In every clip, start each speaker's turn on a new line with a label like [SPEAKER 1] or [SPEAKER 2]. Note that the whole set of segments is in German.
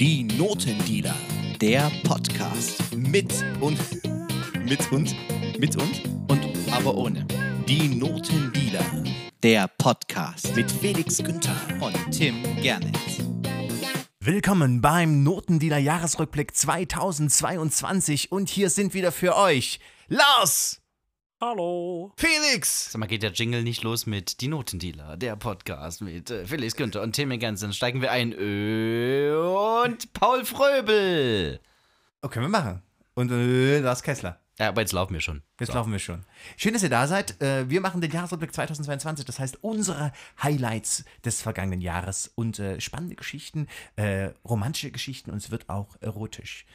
[SPEAKER 1] Die Notendealer.
[SPEAKER 2] Der Podcast.
[SPEAKER 1] Mit und. Mit und. Mit und.
[SPEAKER 2] Und aber ohne.
[SPEAKER 1] Die Notendealer.
[SPEAKER 2] Der Podcast.
[SPEAKER 1] Mit Felix Günther.
[SPEAKER 2] Und Tim Gernitz.
[SPEAKER 3] Willkommen beim Notendealer Jahresrückblick 2022 und hier sind wieder für euch Lars,
[SPEAKER 4] Hallo.
[SPEAKER 3] Felix,
[SPEAKER 4] Sag mal, geht der Jingle nicht los mit Die Notendealer, der Podcast mit äh, Felix Günther und Tim Ganz? Dann steigen wir ein. Und Paul Fröbel.
[SPEAKER 3] Oh, können wir machen. Und äh, Lars Kessler.
[SPEAKER 4] Ja, aber jetzt laufen wir schon.
[SPEAKER 3] Jetzt
[SPEAKER 4] So.
[SPEAKER 3] laufen wir schon. Schön, dass ihr da seid. Äh, Wir machen den Jahresrückblick 2022, das heißt unsere Highlights des vergangenen Jahres und spannende Geschichten, romantische Geschichten und es wird auch erotisch.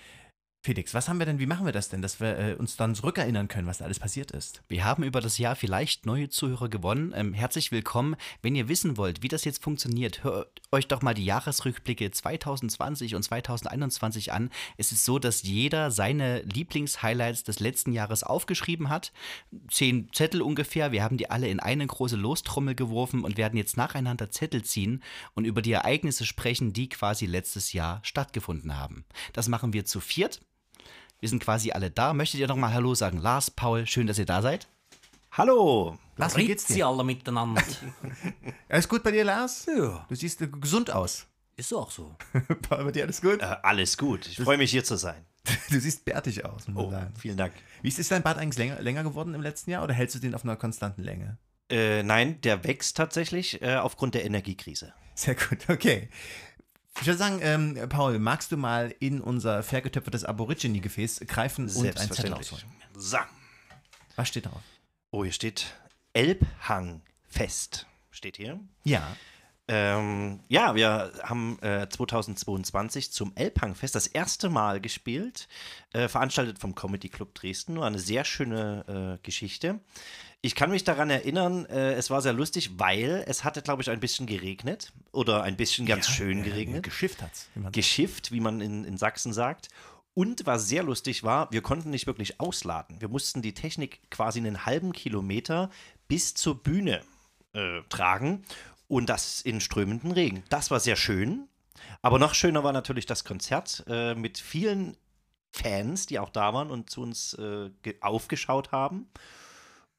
[SPEAKER 3] Felix, was haben wir denn, wie machen wir das denn, dass wir äh, uns dann zurückerinnern können, was da alles passiert ist?
[SPEAKER 4] Wir haben über das Jahr vielleicht neue Zuhörer gewonnen. Ähm, herzlich willkommen. Wenn ihr wissen wollt, wie das jetzt funktioniert, hört euch doch mal die Jahresrückblicke 2020 und 2021 an. Es ist so, dass jeder seine Lieblingshighlights des letzten Jahres aufgeschrieben hat. Zehn Zettel ungefähr. Wir haben die alle in eine große Lostrommel geworfen und werden jetzt nacheinander Zettel ziehen und über die Ereignisse sprechen, die quasi letztes Jahr stattgefunden haben. Das machen wir zu viert. Wir sind quasi alle da. Möchtet ihr noch mal Hallo sagen? Lars, Paul, schön, dass ihr da seid.
[SPEAKER 5] Hallo.
[SPEAKER 3] Lars, wie geht's
[SPEAKER 5] Sie
[SPEAKER 3] dir?
[SPEAKER 5] alle miteinander.
[SPEAKER 3] Alles gut bei dir, Lars?
[SPEAKER 5] ja,
[SPEAKER 3] Du siehst gesund aus.
[SPEAKER 5] ist auch so.
[SPEAKER 3] Paul, bei dir alles gut?
[SPEAKER 5] Äh, alles gut. Ich freue mich hier zu sein.
[SPEAKER 3] Du siehst bärtig aus,
[SPEAKER 5] Oh,
[SPEAKER 3] sagen.
[SPEAKER 5] vielen Dank.
[SPEAKER 3] Wie ist, ist dein Bart eigentlich länger, länger geworden im letzten Jahr oder hältst du den auf einer konstanten Länge?
[SPEAKER 5] Äh, nein, der wächst tatsächlich äh, aufgrund der Energiekrise.
[SPEAKER 3] Sehr gut, okay. Ich würde sagen, ähm, Paul, magst du mal in unser fairgetöpfertes Aborigine-Gefäß greifen und ein Zettel ausholen?
[SPEAKER 5] So.
[SPEAKER 3] Was steht drauf?
[SPEAKER 5] Oh, hier steht Elbhangfest. Steht hier.
[SPEAKER 3] Ja.
[SPEAKER 5] Ähm, ja, wir haben äh, 2022 zum Elbhangfest das erste Mal gespielt, äh, veranstaltet vom Comedy Club Dresden. Nur eine sehr schöne äh, Geschichte. Ich kann mich daran erinnern, äh, es war sehr lustig, weil es hatte, glaube ich, ein bisschen geregnet oder ein bisschen ganz schön geregnet.
[SPEAKER 3] Geschifft hat's. wie man sagt.
[SPEAKER 5] Geschifft, wie man in, in Sachsen sagt. Und was sehr lustig war, wir konnten nicht wirklich ausladen. Wir mussten die Technik quasi einen halben Kilometer bis zur Bühne äh, tragen und das in strömenden Regen. Das war sehr schön. Aber noch schöner war natürlich das Konzert äh, mit vielen Fans, die auch da waren und zu uns äh, ge- aufgeschaut haben.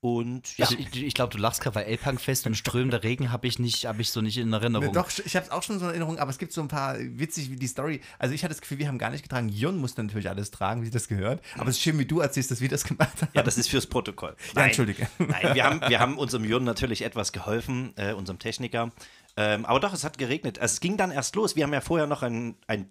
[SPEAKER 5] Und ja,
[SPEAKER 4] Also ich, ich glaube, du lachst gerade, weil Elbhangfest und strömender Regen habe ich nicht, habe ich so nicht in Erinnerung.
[SPEAKER 3] Ne, Doch, ich habe es auch schon so in Erinnerung, aber es gibt so ein paar witzig wie die Story. Also ich hatte das Gefühl, wir haben gar nicht getragen. Jon musste natürlich alles tragen, wie das gehört. Aber es ist schön, wie du erzählst, dass wir das gemacht haben.
[SPEAKER 5] ja, das ist fürs Protokoll.
[SPEAKER 3] Ja, entschuldige.
[SPEAKER 5] Nein, wir haben, wir haben unserem Jürgen natürlich etwas geholfen, äh, unserem Techniker. Ähm, aber doch, es hat geregnet. Also es ging dann erst los. Wir haben ja vorher noch ein, ein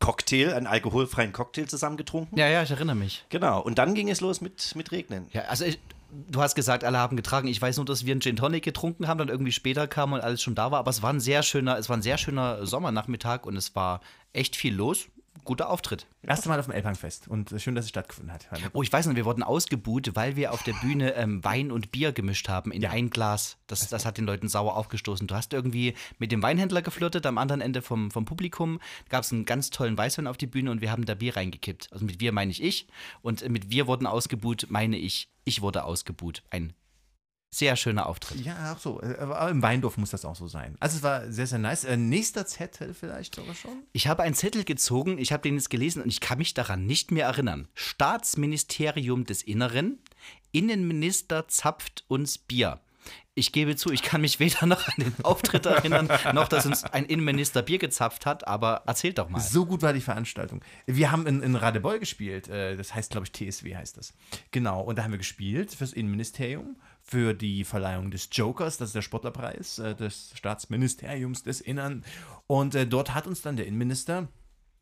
[SPEAKER 5] Cocktail, einen alkoholfreien Cocktail zusammen getrunken.
[SPEAKER 4] ja, ja, ich erinnere mich.
[SPEAKER 5] Genau. Und dann ging es los mit, mit Regnen.
[SPEAKER 4] Ja, also ich, du hast gesagt, alle haben getragen. Ich weiß nur, dass wir einen Gin Tonic getrunken haben, dann irgendwie später kam und alles schon da war. Aber es war ein sehr schöner, es war ein sehr schöner Sommernachmittag und es war echt viel los. Guter Auftritt.
[SPEAKER 3] Erste Mal auf dem Elbhangfest und schön, dass es stattgefunden hat.
[SPEAKER 4] Oh, ich weiß noch, wir wurden ausgebuht, weil wir auf der Bühne ähm, Wein und Bier gemischt haben in ein Glas. Das, das hat den Leuten sauer aufgestoßen. Du hast irgendwie mit dem Weinhändler geflirtet, am anderen Ende vom, vom Publikum gab es einen ganz tollen Weißwein auf die Bühne und wir haben da Bier reingekippt. Also mit wir meine ich ich und äh, mit wir wurden ausgebuht, meine ich, ich wurde ausgebuht. Ein sehr schöner Auftritt.
[SPEAKER 3] Ja, auch so. Äh, Aber im Weindorf muss das auch so sein. Also es war sehr, sehr nice. Äh, nächster Zettel vielleicht sogar schon?
[SPEAKER 4] Ich habe einen Zettel gezogen, ich habe den jetzt gelesen und ich kann mich daran nicht mehr erinnern. Staatsministerium des Inneren, Innenminister zapft uns Bier. Ich gebe zu, ich kann mich weder noch an den Auftritt erinnern, noch dass uns ein Innenminister Bier gezapft hat, aber erzählt doch mal.
[SPEAKER 3] So gut war die Veranstaltung. Wir haben in, in Radebeul gespielt. äh, Das heißt, glaube ich, TSW heißt das. Genau. Und da haben wir gespielt fürs Innenministerium, für die Verleihung des Jokers, das ist der Sportlerpreis äh, des Staatsministeriums des Innern. Und äh, dort hat uns dann der Innenminister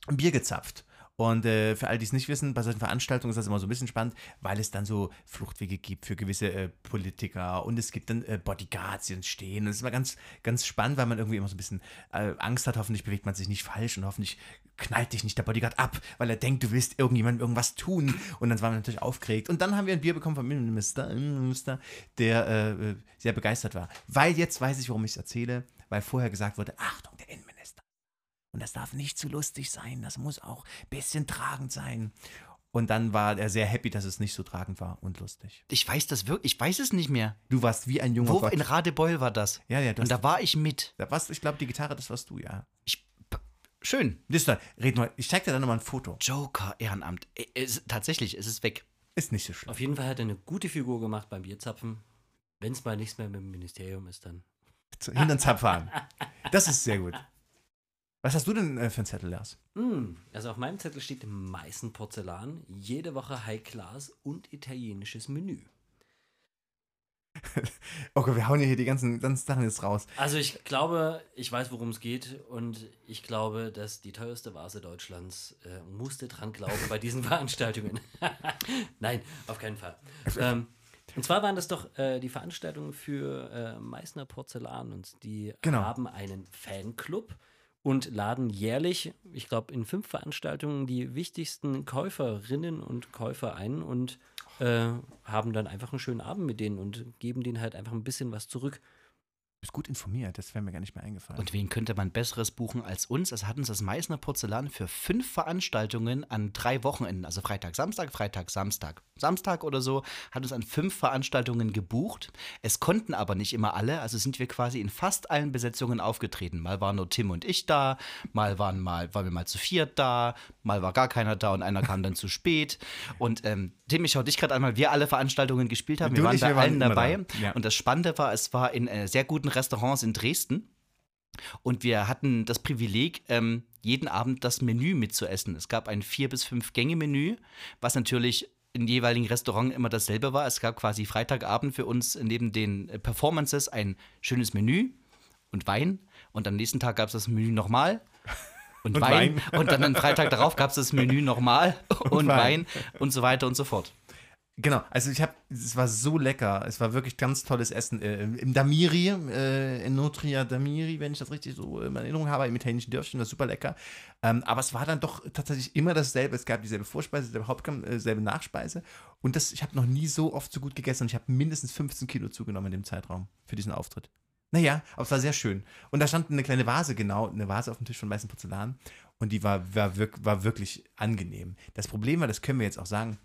[SPEAKER 3] ein Bier gezapft. Und äh, für all die es nicht wissen, bei solchen Veranstaltungen ist das immer so ein bisschen spannend, weil es dann so Fluchtwege gibt für gewisse äh, Politiker und es gibt dann äh, Bodyguards, die uns stehen. Und es ist immer ganz, ganz spannend, weil man irgendwie immer so ein bisschen äh, Angst hat, hoffentlich bewegt man sich nicht falsch und hoffentlich knallt dich nicht der Bodyguard ab, weil er denkt, du willst irgendjemandem irgendwas tun. Und dann waren wir natürlich aufgeregt. Und dann haben wir ein Bier bekommen vom Innenminister, der äh, äh, sehr begeistert war. Weil jetzt weiß ich, warum ich es erzähle, weil vorher gesagt wurde, Achtung, der Innenminister. Und das darf nicht zu lustig sein, das muss auch ein bisschen tragend sein. Und dann war er sehr happy, dass es nicht so tragend war und lustig.
[SPEAKER 4] Ich weiß das wirklich, ich weiß es nicht mehr.
[SPEAKER 3] Du warst wie ein junger
[SPEAKER 4] Wo
[SPEAKER 3] Gott.
[SPEAKER 4] in Radebeul war das?
[SPEAKER 3] Ja, ja, du
[SPEAKER 4] Und da war ich mit.
[SPEAKER 3] Da warst, ich glaube, die Gitarre, das warst du, ja.
[SPEAKER 4] Ich, Schön.
[SPEAKER 3] Das ist, red mal, ich zeig dir dann nochmal ein Foto.
[SPEAKER 4] Joker, Ehrenamt. Es, tatsächlich, es ist weg.
[SPEAKER 3] Ist nicht so schlimm.
[SPEAKER 6] Auf jeden Fall hat er eine gute Figur gemacht beim Bierzapfen. Wenn es mal nichts mehr mit dem Ministerium ist, dann.
[SPEAKER 3] Hinter den Zapf fahren. Das ist sehr gut. Was hast du denn äh, für einen Zettel, Lars?
[SPEAKER 6] Mm, also auf meinem Zettel steht Meißen Porzellan, jede Woche High Class und italienisches Menü.
[SPEAKER 3] Okay, wir hauen ja hier die ganzen, ganzen Sachen jetzt raus.
[SPEAKER 6] Also ich glaube, ich weiß, worum es geht und ich glaube, dass die teuerste Vase Deutschlands äh, musste dran glauben bei diesen Veranstaltungen. Nein, auf keinen Fall. Ähm, und zwar waren das doch äh, die Veranstaltungen für äh, Meißner Porzellan und die
[SPEAKER 3] Genau.
[SPEAKER 6] haben einen Fanclub und laden jährlich, ich glaube, in fünf Veranstaltungen die wichtigsten Käuferinnen und Käufer ein und äh, haben dann einfach einen schönen Abend mit denen und geben denen halt einfach ein bisschen was zurück.
[SPEAKER 3] Bist gut informiert, das wäre mir gar nicht mehr eingefallen.
[SPEAKER 4] Und wen könnte man Besseres buchen als uns? Es hat uns das Meißner Porzellan für fünf Veranstaltungen an drei Wochenenden, also Freitag, Samstag, Freitag, Samstag, Samstag oder so, hat uns an fünf Veranstaltungen gebucht. Es konnten aber nicht immer alle, also sind wir quasi in fast allen Besetzungen aufgetreten. Mal waren nur Tim und ich da, mal waren, mal, waren wir mal zu viert da, mal war gar keiner da und einer kam dann zu spät. Und ähm, Tim, ich schau dich gerade an, weil wir alle Veranstaltungen gespielt haben. Wir waren
[SPEAKER 3] ich,
[SPEAKER 4] bei
[SPEAKER 3] wir waren
[SPEAKER 4] allen dabei.
[SPEAKER 3] da. Ja.
[SPEAKER 4] Und das Spannende war, es war in äh, sehr guten Restaurants in Dresden. Und wir hatten das Privileg, ähm, jeden Abend das Menü mitzuessen. Es gab ein vier bis fünf Gänge Menü, was natürlich im jeweiligen Restaurant immer dasselbe war. Es gab quasi Freitagabend für uns neben den äh, Performances ein schönes Menü und Wein. Und am nächsten Tag gab es das Menü nochmal. Und,
[SPEAKER 3] Und
[SPEAKER 4] Wein.
[SPEAKER 3] Wein.
[SPEAKER 4] Und dann am Freitag darauf gab es das Menü nochmal und,
[SPEAKER 3] Wein.
[SPEAKER 4] Wein und so weiter und so fort.
[SPEAKER 3] Genau, also ich habe, es war so lecker, es war wirklich ganz tolles Essen. Äh, Im Damiri, äh, in Notria Damiri, wenn ich das richtig so in Erinnerung habe, im italienischen Dörfchen, war super lecker. Ähm, aber es war dann doch tatsächlich immer dasselbe. Es gab dieselbe Vorspeise, dieselbe Hauptgang, äh, selbe Nachspeise. Und das, ich habe noch nie so oft so gut gegessen und ich habe mindestens 15 Kilo zugenommen in dem Zeitraum für diesen Auftritt. Naja, aber es war sehr schön. Und da stand eine kleine Vase, genau, eine Vase auf dem Tisch von weißem Porzellan. Und die war, war, wirk, war wirklich angenehm. Das Problem war, das können wir jetzt auch sagen,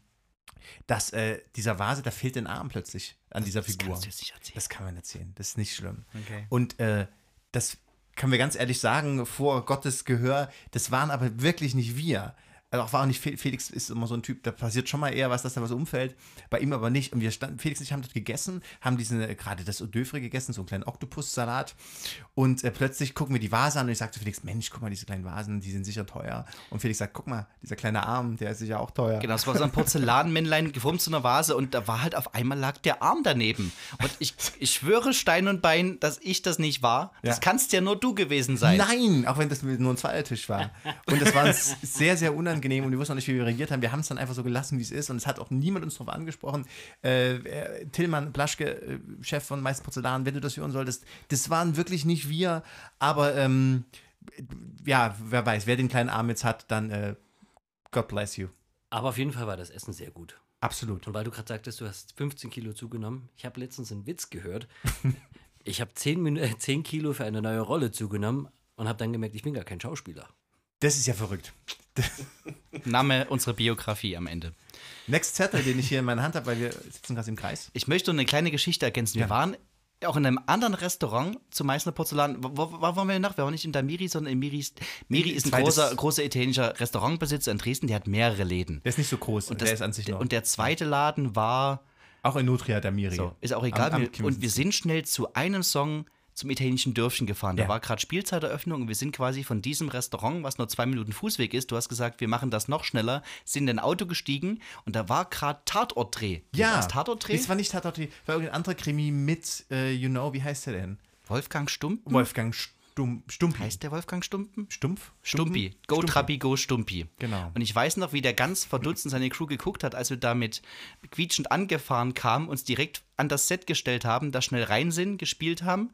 [SPEAKER 3] dass äh, dieser Vase, da fehlt ein Arm plötzlich an dieser
[SPEAKER 4] Das
[SPEAKER 3] Figur.
[SPEAKER 4] kannst du jetzt nicht erzählen.
[SPEAKER 3] Das kann man erzählen. Das ist nicht schlimm.
[SPEAKER 4] Okay.
[SPEAKER 3] Und äh, das können wir ganz ehrlich sagen, vor Gottes Gehör, das waren aber wirklich nicht wir. Also auch war auch nicht Fe- Felix ist immer so ein Typ, da passiert schon mal eher was, dass da was umfällt. Bei ihm aber nicht. Und wir standen, Felix und ich haben dort gegessen, haben diesen, gerade das d'oeuvre gegessen, so einen kleinen Oktopussalat. Und äh, plötzlich gucken wir die Vase an und ich sagte zu Felix, Mensch, guck mal, diese kleinen Vasen, die sind sicher teuer. Und Felix sagt, guck mal, dieser kleine Arm, der ist sicher auch teuer.
[SPEAKER 4] Genau, es war so ein Porzellanmännlein geformt zu einer Vase und da war halt auf einmal lag der Arm daneben. Und ich, ich schwöre Stein und Bein, dass ich das nicht war. Das
[SPEAKER 3] Ja.
[SPEAKER 4] kannst ja nur du gewesen sein.
[SPEAKER 3] Nein, auch wenn das nur ein Zweiertisch war. Und das war uns sehr, sehr unangenehm und wir wussten auch nicht, wie wir reagiert haben. Wir haben es dann einfach so gelassen, wie es ist und es hat auch niemand uns darauf angesprochen. Äh, Tillmann Blaschke, äh, Chef von Meister Porzellan, wenn du das hören solltest, das waren wirklich nicht wir, aber ähm, ja, wer weiß, wer den kleinen Arm jetzt hat, dann äh, God bless you.
[SPEAKER 6] Aber auf jeden Fall war das Essen sehr gut.
[SPEAKER 3] Absolut.
[SPEAKER 6] Und weil du gerade sagtest, du hast 15 Kilo zugenommen, ich habe letztens einen Witz gehört. ich habe 10, Min- äh, 10 Kilo für eine neue Rolle zugenommen und habe dann gemerkt, ich bin gar kein Schauspieler.
[SPEAKER 3] Das ist ja verrückt.
[SPEAKER 4] Name unserer Biografie am Ende.
[SPEAKER 3] Next Zettel, den ich hier in meiner Hand habe, weil wir sitzen gerade im Kreis.
[SPEAKER 4] Ich möchte eine kleine Geschichte ergänzen. Wir
[SPEAKER 3] Ja.
[SPEAKER 4] waren auch in einem anderen Restaurant zu Meißner Porzellan. Wo, wo, waren wir nach? Wir waren nicht in der Miri, sondern in Miris. Miri ist ein
[SPEAKER 3] Zweites-
[SPEAKER 4] großer, großer italienischer Restaurantbesitzer in Dresden, der hat mehrere Läden.
[SPEAKER 3] Der ist nicht so groß,
[SPEAKER 4] Und,
[SPEAKER 3] der
[SPEAKER 4] das,
[SPEAKER 3] ist an sich noch.
[SPEAKER 4] und der zweite Laden war
[SPEAKER 3] auch in Nutria Damiri.
[SPEAKER 4] So, ist auch egal.
[SPEAKER 3] Am- am
[SPEAKER 4] und wir sind schnell zu einem Song zum italienischen Dörfchen gefahren. Da
[SPEAKER 3] Ja.
[SPEAKER 4] war gerade Spielzeiteröffnung und wir sind quasi von diesem Restaurant, was nur zwei Minuten Fußweg ist, du hast gesagt, wir machen das noch schneller, sind in ein Auto gestiegen und da war gerade Tatortdreh.
[SPEAKER 3] Ja,
[SPEAKER 4] Tatortdreh?
[SPEAKER 3] Das war nicht Tatortdreh, war irgendein anderer Krimi mit, äh, you know, wie heißt der denn?
[SPEAKER 4] Wolfgang Stumpen?
[SPEAKER 3] Wolfgang Stum Stumpi.
[SPEAKER 4] Heißt der Wolfgang Stumpen?
[SPEAKER 3] Stumpf?
[SPEAKER 4] Stumpi. Go
[SPEAKER 3] Stumpi.
[SPEAKER 4] Trappi, go Stumpi.
[SPEAKER 3] Genau.
[SPEAKER 4] Und ich weiß noch, wie der ganz verdutzt in seine Crew geguckt hat, als wir damit quietschend angefahren kamen, uns direkt an das Set gestellt haben, da schnell rein sind, gespielt haben,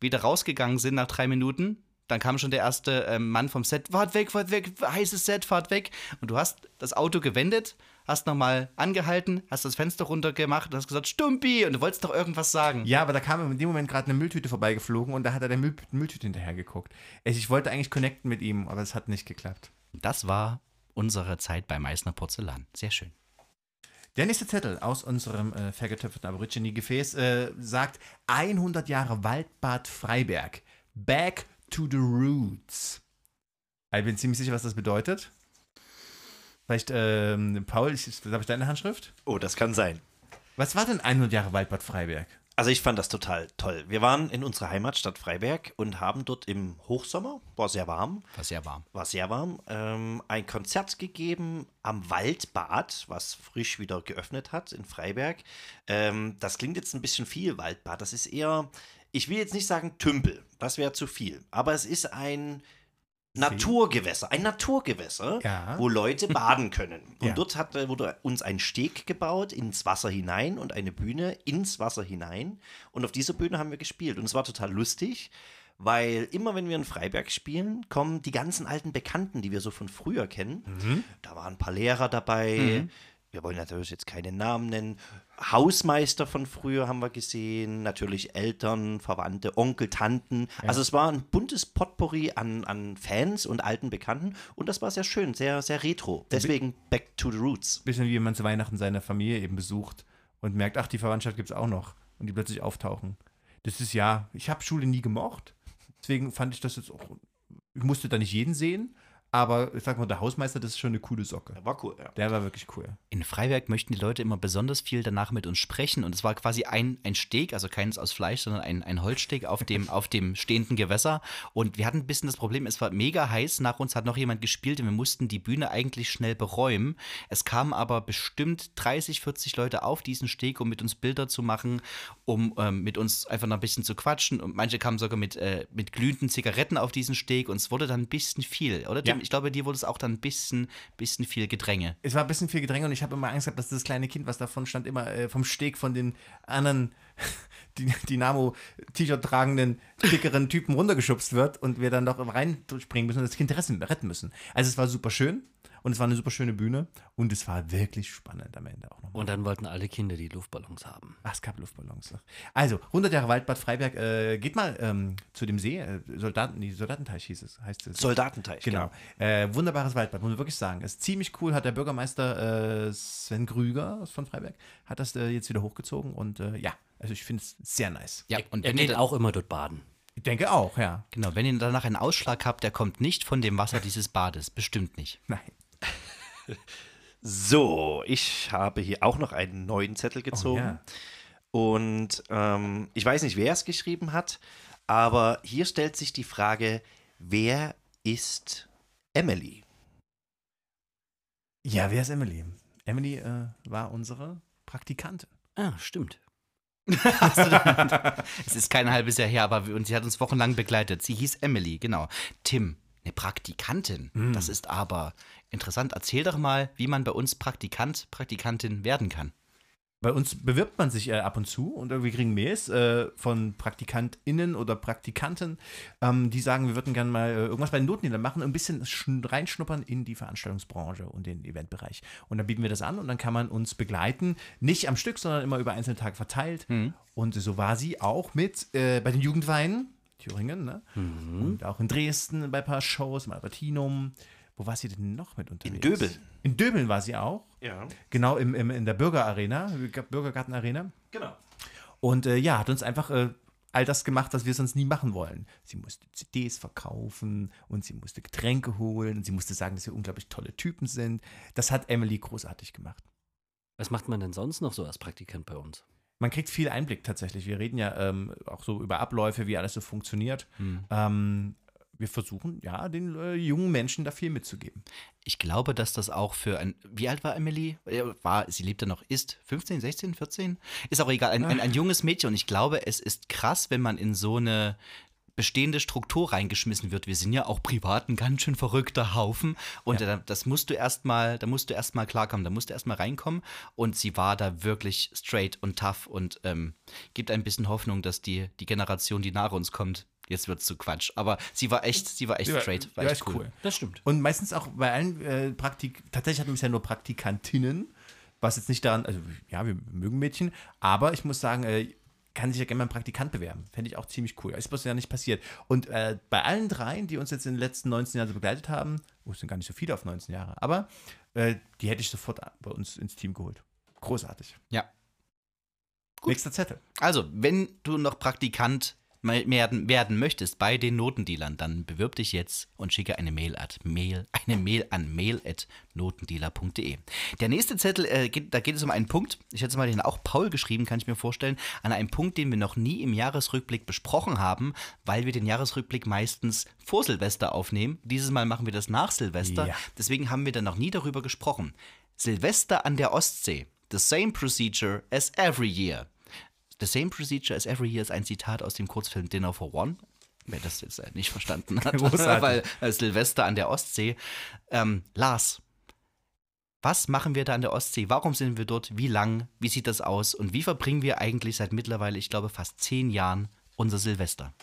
[SPEAKER 4] wieder rausgegangen sind nach drei Minuten. Dann kam schon der erste ähm, Mann vom Set, fahrt weg, fahrt weg, heißes Set, fahrt weg. Und du hast das Auto gewendet, hast nochmal angehalten, hast das Fenster runtergemacht und hast gesagt, Stumpi, und du wolltest doch irgendwas sagen.
[SPEAKER 3] Ja, aber da kam in dem Moment gerade eine Mülltüte vorbeigeflogen und da hat er der Müll Mülltüte hinterher geguckt. Ich, ich wollte eigentlich connecten mit ihm, aber es hat nicht geklappt.
[SPEAKER 4] Das war unsere Zeit bei Meißner Porzellan. Sehr schön.
[SPEAKER 3] Der nächste Zettel aus unserem äh, vergetöpften Aborigine-Gefäß äh, sagt 100 Jahre Waldbad Freiberg. Back to the roots. Ich bin ziemlich sicher, was das bedeutet. Vielleicht, ähm, Paul, habe ich deine Handschrift?
[SPEAKER 5] Oh, das kann sein.
[SPEAKER 3] Was war denn 100 Jahre Waldbad Freiberg?
[SPEAKER 5] Also ich fand das total toll. Wir waren in unserer Heimatstadt Freiberg und haben dort im Hochsommer, war sehr warm,
[SPEAKER 4] War sehr warm.
[SPEAKER 5] war sehr warm, ähm, ein Konzert gegeben am Waldbad, was frisch wieder geöffnet hat in Freiberg. Ähm, das klingt jetzt ein bisschen viel, Waldbad. Das ist eher, ich will jetzt nicht sagen Tümpel, das wäre zu viel, aber es ist ein Naturgewässer, ein Naturgewässer,
[SPEAKER 3] Ja.
[SPEAKER 5] wo Leute baden können. Und
[SPEAKER 3] Ja.
[SPEAKER 5] dort hat, äh, wurde uns ein Steg gebaut ins Wasser hinein und eine Bühne ins Wasser hinein. Und auf dieser Bühne haben wir gespielt. Und es war total lustig, weil immer wenn wir in Freiberg spielen, kommen die ganzen alten Bekannten, die wir so von früher kennen. Da waren ein paar Lehrer dabei. Wir wollen natürlich jetzt keine Namen nennen. Hausmeister von früher haben wir gesehen, natürlich Eltern, Verwandte, Onkel, Tanten. Also es war ein buntes Potpourri an, an Fans und alten Bekannten und das war sehr schön, sehr, sehr retro. Deswegen Back to the Roots.
[SPEAKER 3] Bisschen wie wenn man zu Weihnachten seine Familie eben besucht und merkt, ach, die Verwandtschaft gibt es auch noch. Und die plötzlich auftauchen. Das ist ja, ich habe Schule nie gemocht. Deswegen fand ich das jetzt auch, ich musste da nicht jeden sehen. Aber ich sag mal, der Hausmeister, das ist schon eine coole Socke.
[SPEAKER 5] War cool, ja.
[SPEAKER 3] Der war wirklich cool.
[SPEAKER 4] In Freiberg möchten die Leute immer besonders viel danach mit uns sprechen. Und es war quasi ein, ein Steg, also keines aus Fleisch, sondern ein, ein Holzsteg auf dem, auf dem stehenden Gewässer. Und wir hatten ein bisschen das Problem, es war mega heiß. Nach uns hat noch jemand gespielt und wir mussten die Bühne eigentlich schnell beräumen. Es kamen aber bestimmt 30, 40 Leute auf diesen Steg, um mit uns Bilder zu machen, um ähm, mit uns einfach noch ein bisschen zu quatschen. Und manche kamen sogar mit, äh, mit glühenden Zigaretten auf diesen Steg und es wurde dann ein bisschen viel, oder?
[SPEAKER 3] Ja.
[SPEAKER 4] Ich glaube, dir wurde es auch dann ein bisschen, bisschen viel Gedränge.
[SPEAKER 3] Es war ein bisschen viel Gedränge und ich habe immer Angst gehabt, dass das kleine Kind, was davon stand, immer äh, vom Steg von den anderen Dynamo-T-Shirt tragenden, dickeren Typen runtergeschubst wird und wir dann doch reinspringen müssen und das Kind retten müssen. Also es war super schön und es war eine super schöne Bühne und es war wirklich spannend am Ende auch nochmal.
[SPEAKER 6] Und dann wollten alle Kinder die Luftballons haben.
[SPEAKER 3] Ach, es gab Luftballons. Also, 100 Jahre Waldbad Freiberg. Äh, geht mal ähm, zu dem See. Äh, Soldaten, die Soldatenteich hieß es. Heißt es.
[SPEAKER 5] Soldatenteich,
[SPEAKER 3] Genau. Äh, wunderbares Waldbad, muss man wirklich sagen. Ist ziemlich cool. Hat der Bürgermeister äh, Sven Krüger von Freiberg hat das äh, jetzt wieder hochgezogen und äh, ja, also ich finde es sehr nice.
[SPEAKER 4] Ja, und
[SPEAKER 6] Er geht auch immer dort baden.
[SPEAKER 3] Ich denke auch, ja.
[SPEAKER 4] genau, wenn ihr danach einen Ausschlag habt, der kommt nicht von dem Wasser dieses Bades. Bestimmt nicht.
[SPEAKER 3] Nein.
[SPEAKER 5] So, ich habe hier auch noch einen neuen Zettel gezogen.
[SPEAKER 3] ja.
[SPEAKER 5] Und ähm, ich weiß nicht, wer es geschrieben hat, aber hier stellt sich die Frage, wer ist Emily?
[SPEAKER 3] Ja, wer ist Emily? Emily äh, war unsere Praktikantin.
[SPEAKER 6] Ah, stimmt.
[SPEAKER 4] Es ist kein halbes Jahr her, aber wir- und sie hat uns wochenlang begleitet. Sie hieß Emily, genau. Tim, eine Praktikantin. Das ist aber interessant. Erzähl doch mal, wie man bei uns Praktikant, Praktikantin werden kann.
[SPEAKER 3] Bei uns bewirbt man sich äh, ab und zu und wir kriegen Mails äh, von PraktikantInnen oder Praktikanten, ähm, die sagen, wir würden gerne mal äh, irgendwas bei den Notenniedern machen und ein bisschen schn- reinschnuppern in die Veranstaltungsbranche und den Eventbereich. Und dann bieten wir das an und dann kann man uns begleiten, nicht am Stück, sondern immer über einzelne Tage verteilt. Und so war sie auch mit äh, bei den Jugendweinen, Thüringen, ne? und auch in Dresden bei ein paar Shows, im Albertinum. Wo war sie denn noch mit unterwegs?
[SPEAKER 5] Döbeln.
[SPEAKER 3] In Döbeln war sie auch.
[SPEAKER 5] Ja,
[SPEAKER 3] Genau, im, im, in der Bürgerarena, Bürgergartenarena.
[SPEAKER 5] genau.
[SPEAKER 3] Und äh, ja, hat uns einfach äh, all das gemacht, was wir sonst nie machen wollen. Sie musste CDs verkaufen und sie musste Getränke holen und sie musste sagen, dass wir unglaublich tolle Typen sind. Das hat Emily großartig gemacht.
[SPEAKER 6] Was macht man denn sonst noch so als Praktikant bei uns?
[SPEAKER 3] Man kriegt viel Einblick tatsächlich. Wir reden ja ähm, auch so über Abläufe, wie alles so funktioniert. Ähm, wir versuchen, ja, den äh, jungen Menschen da viel mitzugeben.
[SPEAKER 4] Ich glaube, dass das auch für ein. Wie alt war Emily? War, sie lebte noch, ist 15, 16, 14? Ist auch egal. Ein, ein, ein junges Mädchen. Und ich glaube, es ist krass, wenn man in so eine bestehende Struktur reingeschmissen wird. Wir sind ja auch privat ein ganz schön verrückter Haufen. Und da, das musst du erstmal, da musst du erstmal klarkommen, da musst du erstmal reinkommen. Und sie war da wirklich straight und tough und ähm, gibt ein bisschen Hoffnung, dass die, die Generation, die nach uns kommt, jetzt wird's zu Quatsch. Aber sie war echt, sie war echt
[SPEAKER 3] war-
[SPEAKER 4] straight.
[SPEAKER 3] war echt cool.
[SPEAKER 6] Das stimmt.
[SPEAKER 3] Und meistens auch bei allen äh, Praktik, tatsächlich hatten wir bisher nur Praktikantinnen, was jetzt nicht daran, also ja, wir mögen Mädchen, aber ich muss sagen, äh, kann sich ja gerne mal ein Praktikant bewerben. Fände ich auch ziemlich cool. Ist bloß ja nicht passiert. Und äh, bei allen dreien, die uns jetzt in den letzten 19 Jahren so begleitet haben, oh, es sind gar nicht so viele auf 19 Jahre, aber äh, die hätte ich sofort bei uns ins Team geholt. Großartig.
[SPEAKER 4] Ja.
[SPEAKER 3] Nächster Zettel.
[SPEAKER 4] Also, wenn du noch Praktikant werden, werden möchtest bei den Notendealern, dann bewirb dich jetzt und schicke eine Mail, at Mail, eine Mail an mail.notendealer.de. Der nächste Zettel, äh, geht, da geht es um einen Punkt, ich hätte mal den auch Paul geschrieben, kann ich mir vorstellen, an einem Punkt, den wir noch nie im Jahresrückblick besprochen haben, weil wir den Jahresrückblick meistens vor Silvester aufnehmen. Dieses Mal machen wir das nach Silvester,
[SPEAKER 3] Ja.
[SPEAKER 4] deswegen haben wir dann noch nie darüber gesprochen. Silvester an der Ostsee. The same procedure as every year. The same procedure as every year ist ein Zitat aus dem Kurzfilm Dinner for One. Wer das jetzt nicht verstanden hat, weil äh, Silvester an der Ostsee. Ähm, Lars, was machen wir da an der Ostsee? Warum sind wir dort? Wie lang? Wie sieht das aus? Und wie verbringen wir eigentlich seit mittlerweile, ich glaube, fast zehn Jahren unser Silvester?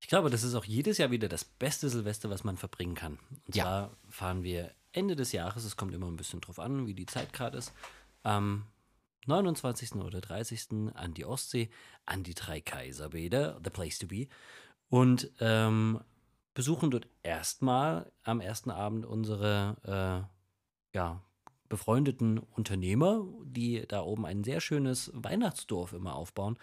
[SPEAKER 6] Ich glaube, das ist auch jedes Jahr wieder das beste Silvester, was man verbringen kann. Und
[SPEAKER 4] Ja.
[SPEAKER 6] zwar fahren wir Ende des Jahres, es kommt immer ein bisschen drauf an, wie die Zeit gerade ist, am 29. oder 30. an die Ostsee, an die drei Kaiserbäder, the place to be, und ähm, besuchen dort erstmal am ersten Abend unsere äh, ja, befreundeten Unternehmer, die da oben ein sehr schönes Weihnachtsdorf immer aufbauen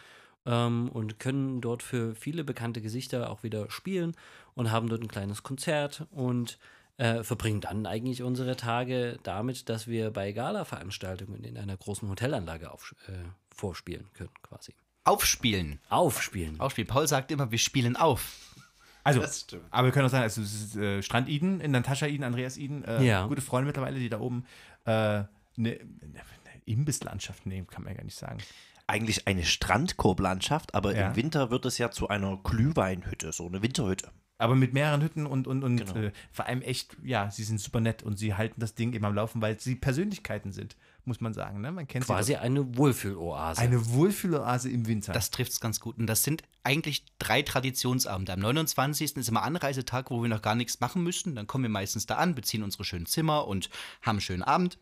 [SPEAKER 6] ähm, und können dort für viele bekannte Gesichter auch wieder spielen und haben dort ein kleines Konzert und äh, verbringen dann eigentlich unsere Tage damit, dass wir bei Gala-Veranstaltungen in einer großen Hotelanlage auf, äh, vorspielen können, quasi.
[SPEAKER 4] Aufspielen.
[SPEAKER 6] Aufspielen.
[SPEAKER 4] Aufspielen. Paul sagt immer, wir spielen auf.
[SPEAKER 3] Also,
[SPEAKER 5] Das stimmt.
[SPEAKER 3] aber wir können auch sagen, also es ist äh, Strand Iden, in Natascha Iden, Andreas Iden, äh,
[SPEAKER 6] Ja.
[SPEAKER 3] gute Freunde mittlerweile, die da oben eine äh, ne, ne Imbisslandschaft nehmen, kann man ja gar nicht sagen.
[SPEAKER 5] Eigentlich eine Strandkorblandschaft, aber
[SPEAKER 3] Ja.
[SPEAKER 5] im Winter wird es ja zu einer Glühweinhütte, so eine Winterhütte.
[SPEAKER 3] Aber mit mehreren Hütten und, und, und
[SPEAKER 5] Genau.
[SPEAKER 3] äh, vor allem echt, ja, sie sind super nett und sie halten das Ding immer am Laufen, weil sie Persönlichkeiten sind, muss man sagen. Ne? Man kennt
[SPEAKER 6] Quasi
[SPEAKER 3] sie
[SPEAKER 6] eine Wohlfühloase.
[SPEAKER 3] eine Wohlfühloase im Winter.
[SPEAKER 4] Das trifft es ganz gut. Und das sind eigentlich drei Traditionsabende. Am 29. ist immer Anreisetag, wo wir noch gar nichts machen müssen. Dann kommen wir meistens da an, beziehen unsere schönen Zimmer und haben einen schönen Abend.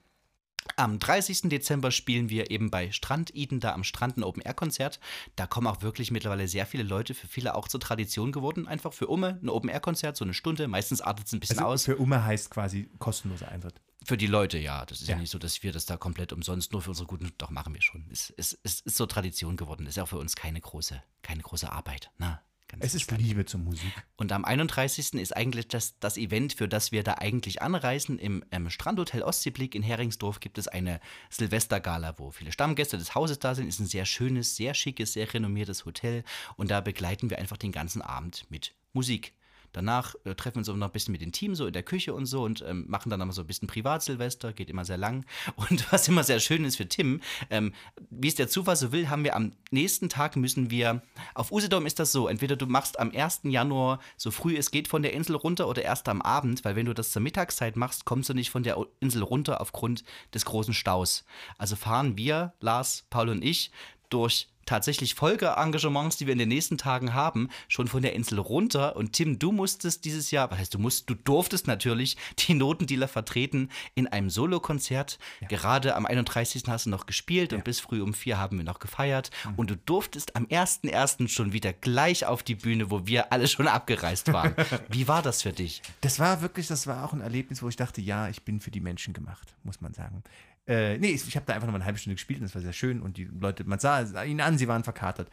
[SPEAKER 4] Am 30. Dezember spielen wir eben bei Strand Eden, da am Strand ein Open-Air-Konzert. Da kommen auch wirklich mittlerweile sehr viele Leute, für viele auch zur Tradition geworden. Einfach für Umme ein Open-Air-Konzert, so eine Stunde. Meistens artet es ein bisschen
[SPEAKER 3] also
[SPEAKER 4] aus.
[SPEAKER 3] für Umme heißt quasi kostenloser Eintritt.
[SPEAKER 4] Für die Leute, ja. Das ist ja.
[SPEAKER 3] Ja.
[SPEAKER 4] nicht so, dass wir das da komplett umsonst nur für unsere guten. Doch, machen wir schon. Es, es, es ist so Tradition geworden. Ist ja auch für uns keine große, keine große Arbeit. Na, ganz
[SPEAKER 3] Es ist. Liebe zur Musik.
[SPEAKER 4] Und am 31. ist eigentlich das, das Event, für das wir da eigentlich anreisen. Im ähm, Strandhotel Ostseeblick in Heringsdorf gibt es eine Silvestergala, wo viele Stammgäste des Hauses da sind. Ist ein sehr schönes, sehr schickes, sehr renommiertes Hotel. Und da begleiten wir einfach den ganzen Abend mit Musik. Danach äh, treffen wir uns auch noch ein bisschen mit dem Team so in der Küche und so und ähm, machen dann noch mal so ein bisschen Privatsilvester, geht immer sehr lang. Und was immer sehr schön ist für Tim, ähm, wie es der Zufall so will, haben wir am nächsten Tag müssen wir, auf Usedom ist das so, entweder du machst am 1. Januar so früh es geht von der Insel runter oder erst am Abend, weil wenn du das zur Mittagszeit machst, kommst du nicht von der Insel runter aufgrund des großen Staus. Also fahren wir, Lars, Paul und ich, durch tatsächlich Folgeengagements, die wir in den nächsten Tagen haben, schon von der Insel runter. Und Tim, du musstest dieses Jahr, was heißt du musst, du durftest natürlich die Notendealer vertreten in einem Solokonzert. Gerade am 31. hast du noch gespielt und bis früh um vier haben wir noch gefeiert. Und du durftest am 1.1. schon wieder gleich auf die Bühne, wo wir alle schon abgereist waren. Wie war das für dich?
[SPEAKER 3] Das war wirklich, das war auch ein Erlebnis, wo ich dachte, ja, ich bin für die Menschen gemacht, muss man sagen. Äh, nee, ich, habe da einfach noch mal eine halbe Stunde gespielt und das war sehr schön und die Leute, man sah ihnen an, sie waren verkatert.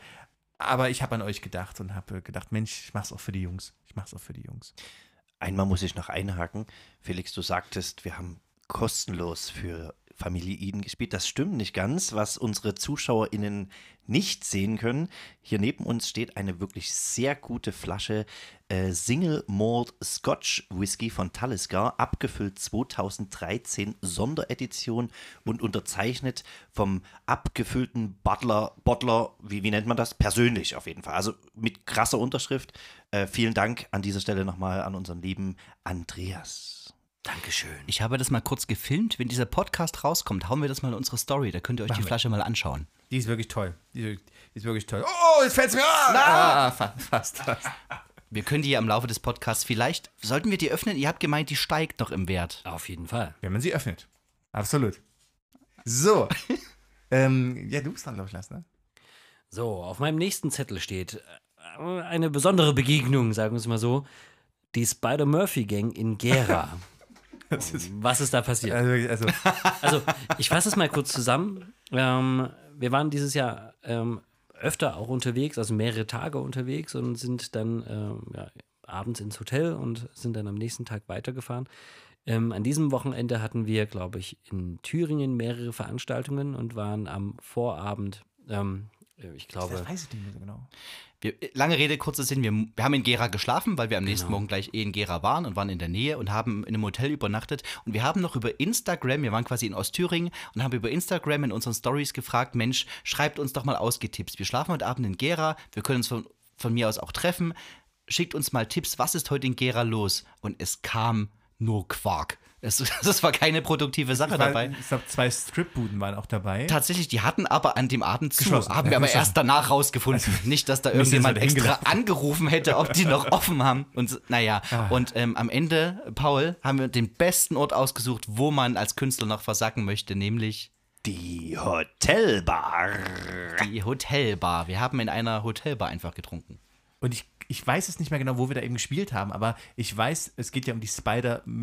[SPEAKER 3] Aber ich habe an euch gedacht und habe gedacht, Mensch, ich mach's auch für die Jungs. Ich mach's auch für die Jungs.
[SPEAKER 5] Einmal muss ich noch einhaken. Felix, du sagtest, wir haben kostenlos für Familie Eden gespielt. Das stimmt nicht ganz, was unsere ZuschauerInnen nicht sehen können. Hier neben uns steht eine wirklich sehr gute Flasche äh, Single Malt Scotch Whisky von Talisker, abgefüllt 2013, Sonderedition und unterzeichnet vom abgefüllten Butler, Bottler, wie, wie nennt man das? Persönlich auf jeden Fall. Also mit krasser Unterschrift. Äh, vielen Dank an dieser Stelle nochmal an unseren lieben Andreas.
[SPEAKER 6] Dankeschön.
[SPEAKER 4] Ich habe das mal kurz gefilmt. Wenn dieser Podcast rauskommt, hauen wir das mal in unsere Story. Da könnt ihr euch die
[SPEAKER 3] wir.
[SPEAKER 4] Flasche mal anschauen.
[SPEAKER 3] Die ist wirklich toll. Die ist, die ist wirklich toll. Oh, jetzt fällt's mir an! Ah, fa- fast, fast.
[SPEAKER 4] Wir können die ja im Laufe des Podcasts vielleicht, sollten wir die öffnen? Ihr habt gemeint, die steigt noch im Wert.
[SPEAKER 6] Auf jeden Fall.
[SPEAKER 3] Wenn man sie öffnet. Absolut. So. ähm, ja, du bist dran, glaube ich, Lars, ne?
[SPEAKER 6] So, auf meinem nächsten Zettel steht äh, eine besondere Begegnung, sagen wir es mal so. Die Spider-Murphy-Gang in Gera. Was ist da passiert?
[SPEAKER 3] Also, also
[SPEAKER 6] Also, ich fasse es mal kurz zusammen. Ähm, wir waren dieses Jahr ähm, öfter auch unterwegs, also mehrere Tage unterwegs und sind dann ähm, ja, abends ins Hotel und sind dann am nächsten Tag weitergefahren. Ähm, an diesem Wochenende hatten wir, glaube ich, in Thüringen mehrere Veranstaltungen und waren am Vorabend, ähm, ich glaube,
[SPEAKER 3] Das weiß ich nicht mehr so genau.
[SPEAKER 4] Wir, lange Rede, kurzer Sinn, wir, wir haben in Gera geschlafen, weil wir am nächsten
[SPEAKER 6] Genau.
[SPEAKER 4] Morgen gleich eh in Gera waren und waren in der Nähe und haben in einem Hotel übernachtet. Und wir haben noch über Instagram, wir waren quasi in Ostthüringen und haben über Instagram in unseren Stories gefragt, Mensch, schreibt uns doch mal Ausgetipps. Wir schlafen heute Abend in Gera, wir können uns von, von mir aus auch treffen. Schickt uns mal Tipps, was ist heute in Gera los? Und es kam nur Quark. Es, das war keine produktive Sache
[SPEAKER 3] Weil,
[SPEAKER 4] dabei.
[SPEAKER 3] Ich glaube, zwei Stripbuden waren auch dabei.
[SPEAKER 4] Tatsächlich, die hatten aber an dem Abend zu. Haben wir
[SPEAKER 3] Ja,
[SPEAKER 4] aber erst danach rausgefunden. Nicht, dass da irgendjemand extra angerufen hätte, ob die noch offen haben. Und naja,
[SPEAKER 3] Ah.
[SPEAKER 4] und ähm, am Ende, Paul, haben wir den besten Ort ausgesucht, wo man als Künstler noch versacken möchte, nämlich
[SPEAKER 5] Die Hotelbar.
[SPEAKER 4] die Hotelbar. Wir haben in einer Hotelbar einfach getrunken.
[SPEAKER 3] Und ich, ich weiß es nicht mehr genau, wo wir da eben gespielt haben, aber ich weiß, es geht ja um die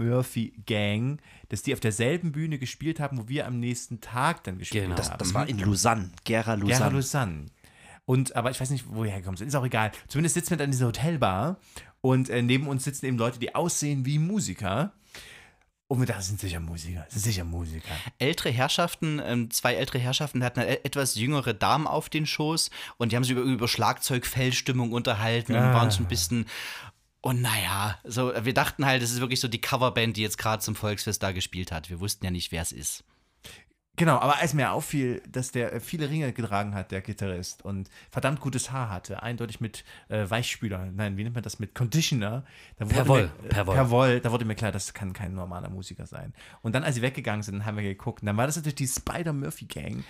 [SPEAKER 3] Spider-Murphy-Gang, dass die auf derselben Bühne gespielt haben, wo wir am nächsten Tag dann gespielt
[SPEAKER 6] Genau.
[SPEAKER 3] haben.
[SPEAKER 6] Das-
[SPEAKER 5] Das war in Lausanne. Gera Lausanne.
[SPEAKER 3] Gera Lausanne. Und, aber ich weiß nicht, woher gekommen sind. Ist auch egal. Zumindest sitzen wir dann in dieser Hotelbar und äh, neben uns sitzen eben Leute, die aussehen wie Musiker. Und wir dachten, das sind sicher Musiker. Das sind sicher Musiker.
[SPEAKER 4] ältere Herrschaften, ähm, zwei ältere Herrschaften hatten eine e- etwas jüngere Dame auf den Schoß und die haben sich über, über Schlagzeugfellstimmung unterhalten und
[SPEAKER 3] Ah.
[SPEAKER 4] waren so ein bisschen. Und naja, so, wir dachten halt, es ist wirklich so die Coverband, die jetzt gerade zum Volksfest da gespielt hat. Wir wussten ja nicht, wer es ist.
[SPEAKER 3] Genau, aber als mir auffiel, dass der äh, viele Ringe getragen hat, der Gitarrist, und verdammt gutes Haar hatte, eindeutig mit äh, Weichspüler, nein, wie nennt man das, mit Conditioner. Da wurde
[SPEAKER 6] Perwoll,
[SPEAKER 3] Mir, äh,
[SPEAKER 6] Perwoll.
[SPEAKER 3] Perwoll, da wurde mir klar, das kann kein normaler Musiker sein. Und dann, als sie weggegangen sind, haben wir geguckt, und dann war das natürlich die Spider-Murphy-Gang,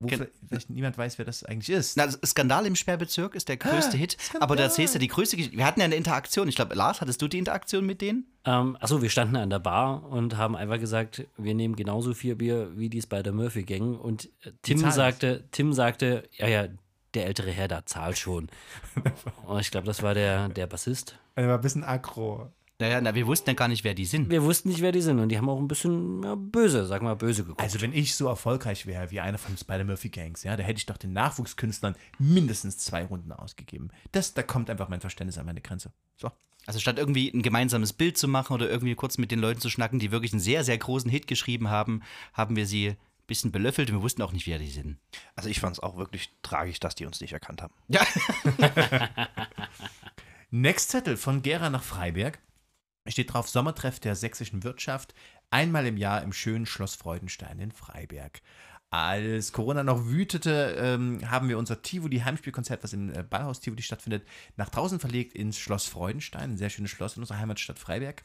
[SPEAKER 3] wo
[SPEAKER 4] Gen-
[SPEAKER 3] vielleicht, niemand weiß, wer das eigentlich ist.
[SPEAKER 4] Na, Skandal im Sperrbezirk ist der größte Hit, aber da erzählst du die größte Geschichte. Wir hatten ja eine Interaktion. Ich glaube, Lars, hattest du die Interaktion mit denen?
[SPEAKER 6] Ähm, achso, wir standen an der Bar und haben einfach gesagt, wir nehmen genauso viel Bier wie die Spider-Murphy-Gang. Und äh, Tim sagte, Tim sagte, ja, ja, der ältere Herr da zahlt schon. und ich glaube, das war der, der Bassist.
[SPEAKER 3] Er war ein bisschen aggro.
[SPEAKER 4] Naja, na, wir wussten ja gar nicht, wer die sind.
[SPEAKER 6] Wir wussten nicht, wer die sind und die haben auch ein bisschen ja, böse, sag mal, böse geguckt.
[SPEAKER 3] Also, wenn ich so erfolgreich wäre wie einer von den Spider-Murphy-Gangs, ja, da hätte ich doch den Nachwuchskünstlern mindestens zwei Runden ausgegeben. Das, da kommt einfach mein Verständnis an meine Grenze. So.
[SPEAKER 4] Also statt irgendwie ein gemeinsames Bild zu machen oder irgendwie kurz mit den Leuten zu schnacken, die wirklich einen sehr, sehr großen Hit geschrieben haben, haben wir sie ein bisschen belöffelt und wir wussten auch nicht, wer die sind.
[SPEAKER 5] Also ich fand es auch wirklich tragisch, dass die uns nicht erkannt haben.
[SPEAKER 4] Ja.
[SPEAKER 3] Next Zettel von Gera nach Freiberg. Steht drauf Sommertreff der sächsischen Wirtschaft. Einmal im Jahr im schönen Schloss Freudenstein in Freiberg. Als Corona noch wütete, ähm, haben wir unser Tivoli-Heimspielkonzert, was im äh, Ballhaus Tivoli stattfindet, nach draußen verlegt ins Schloss Freudenstein, ein sehr schönes Schloss in unserer Heimatstadt Freiberg.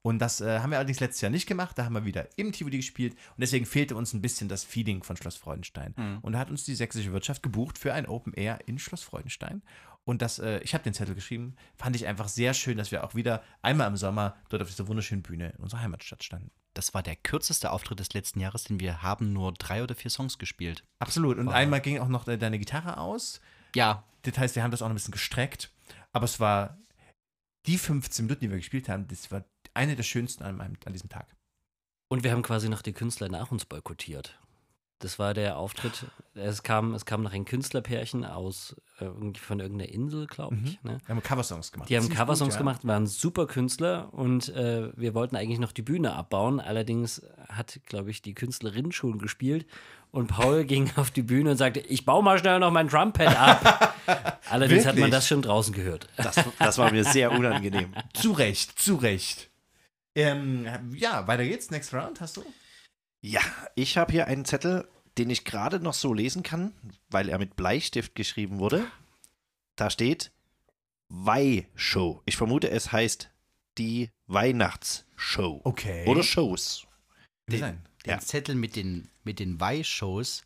[SPEAKER 3] Und das äh, haben wir allerdings letztes Jahr nicht gemacht. Da haben wir wieder im Tivoli gespielt. Und deswegen fehlte uns ein bisschen das Feeling von Schloss Freudenstein. Und da hat uns die sächsische Wirtschaft gebucht für ein Open Air in Schloss Freudenstein. Und das, äh, ich habe den Zettel geschrieben, fand ich einfach sehr schön, dass wir auch wieder einmal im Sommer dort auf dieser wunderschönen Bühne in unserer Heimatstadt standen.
[SPEAKER 4] Das war der kürzeste Auftritt des letzten Jahres, denn wir haben nur drei oder vier Songs gespielt.
[SPEAKER 3] Absolut. Und einmal ging auch noch äh, deine Gitarre aus.
[SPEAKER 4] Ja,
[SPEAKER 3] Das heißt, wir haben das auch noch ein bisschen gestreckt. Aber es war die 15 Minuten, die wir gespielt haben, das war eine der schönsten an, meinem, an diesem Tag.
[SPEAKER 6] Und wir haben quasi noch die Künstler nach uns boykottiert. Das war der Auftritt. Es kam, es kam noch ein Künstlerpärchen aus äh, irgendwie von irgendeiner Insel, glaube ich. Ne?
[SPEAKER 3] Wir haben Coversongs gemacht.
[SPEAKER 6] Die haben Coversongs
[SPEAKER 3] ja.
[SPEAKER 6] gemacht, waren super Künstler und äh, wir wollten eigentlich noch die Bühne abbauen. Allerdings hat, glaube ich, die Künstlerin schon gespielt und Paul ging auf die Bühne und sagte: Ich baue mal schnell noch mein Trumpet ab. Allerdings hat man
[SPEAKER 3] Wirklich?
[SPEAKER 6] das schon draußen gehört.
[SPEAKER 5] Das, das war mir sehr unangenehm.
[SPEAKER 3] Zu Recht, zu Recht. Ähm, ja, weiter geht's. Next Round, hast du?
[SPEAKER 5] Ja, ich habe hier einen Zettel, den ich gerade noch so lesen kann, weil er mit Bleistift geschrieben wurde. Da steht Weihshow. Ich vermute, es heißt die Weihnachtsshow.
[SPEAKER 3] Okay.
[SPEAKER 5] Oder Shows.
[SPEAKER 3] Den, Nein.
[SPEAKER 4] den
[SPEAKER 5] Ja.
[SPEAKER 4] Zettel mit den, mit den Weih-Shows,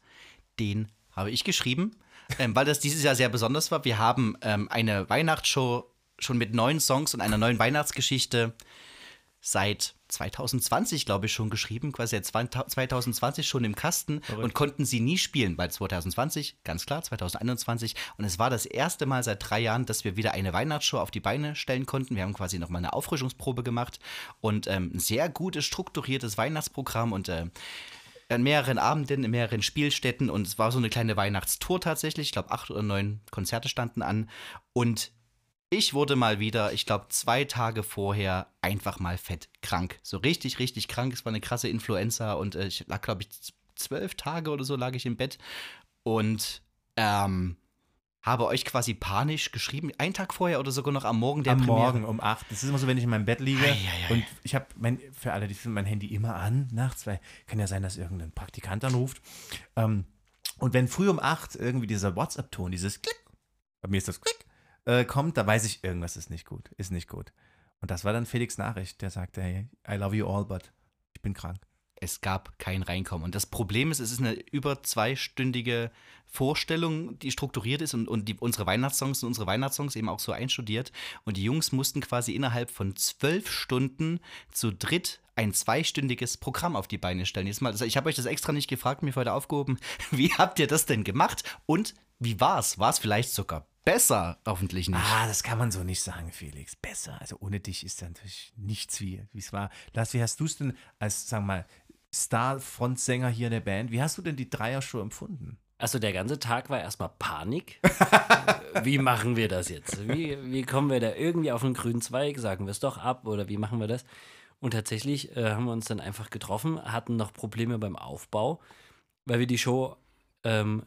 [SPEAKER 4] den habe ich geschrieben, ähm, weil das dieses Jahr sehr besonders war. Wir haben ähm, eine Weihnachtsshow schon mit neun Songs und einer neuen Weihnachtsgeschichte seit 2020, glaube ich, schon geschrieben, quasi seit 2020 schon im Kasten und konnten sie nie spielen, weil 2020, ganz klar, 2021. Und es war das erste Mal seit drei Jahren, dass wir wieder eine Weihnachtsshow auf die Beine stellen konnten. Wir haben quasi nochmal eine Auffrischungsprobe gemacht und ähm, ein sehr gutes, strukturiertes Weihnachtsprogramm und äh, an mehreren Abenden, in mehreren Spielstätten und es war so eine kleine Weihnachtstour tatsächlich. Ich glaube, acht oder neun Konzerte standen an. Und ich wurde mal wieder, ich glaube, zwei Tage vorher einfach mal fett krank. So richtig, richtig krank. Es war eine krasse Influenza und äh, ich lag, glaube ich, zwölf Tage oder so lag ich im Bett und ähm, habe euch quasi panisch geschrieben, einen Tag vorher oder sogar noch am Morgen der
[SPEAKER 3] Am
[SPEAKER 4] Premiere.
[SPEAKER 3] Morgen um 8. Das ist immer so, wenn ich in meinem Bett liege
[SPEAKER 4] Ei, ei, ei.
[SPEAKER 3] und ich habe mein, für alle, die finden mein Handy immer an nachts, weil kann ja sein, dass irgendein Praktikant anruft. Ähm, und wenn früh um 8 irgendwie dieser WhatsApp-Ton, dieses Klick, bei mir ist das Klick, äh, kommt, da weiß ich, irgendwas ist nicht gut, ist nicht gut. Und das war dann Felix Nachricht, der sagte, hey, I love you all, but ich bin krank.
[SPEAKER 4] es gab kein Reinkommen. Und das Problem ist, es ist eine über zweistündige Vorstellung, die strukturiert ist und, und die, unsere Weihnachtssongs und unsere Weihnachtssongs eben auch so einstudiert. Und die Jungs mussten quasi innerhalb von zwölf Stunden zu dritt ein zweistündiges Programm auf die Beine stellen. Jetzt mal, also ich habe euch das extra nicht gefragt, mir heute aufgehoben. Wie habt ihr das denn gemacht? Und wie war's? War es vielleicht sogar besser? Hoffentlich nicht.
[SPEAKER 3] Ah, das kann man so nicht sagen, Felix. Besser. Also ohne dich ist natürlich nichts wie wie es war. Lars, wie hast du es denn als, sagen wir mal, Star-Frontsänger hier in der Band, wie hast du denn die Dreier-Show empfunden?
[SPEAKER 6] Also der ganze Tag war erstmal Panik. wie machen wir das jetzt? Wie, wie kommen wir da irgendwie auf einen grünen Zweig? Sagen wir es doch ab oder wie machen wir das? Und tatsächlich äh, haben wir uns dann einfach getroffen, hatten noch Probleme beim Aufbau, weil wir die Show ähm,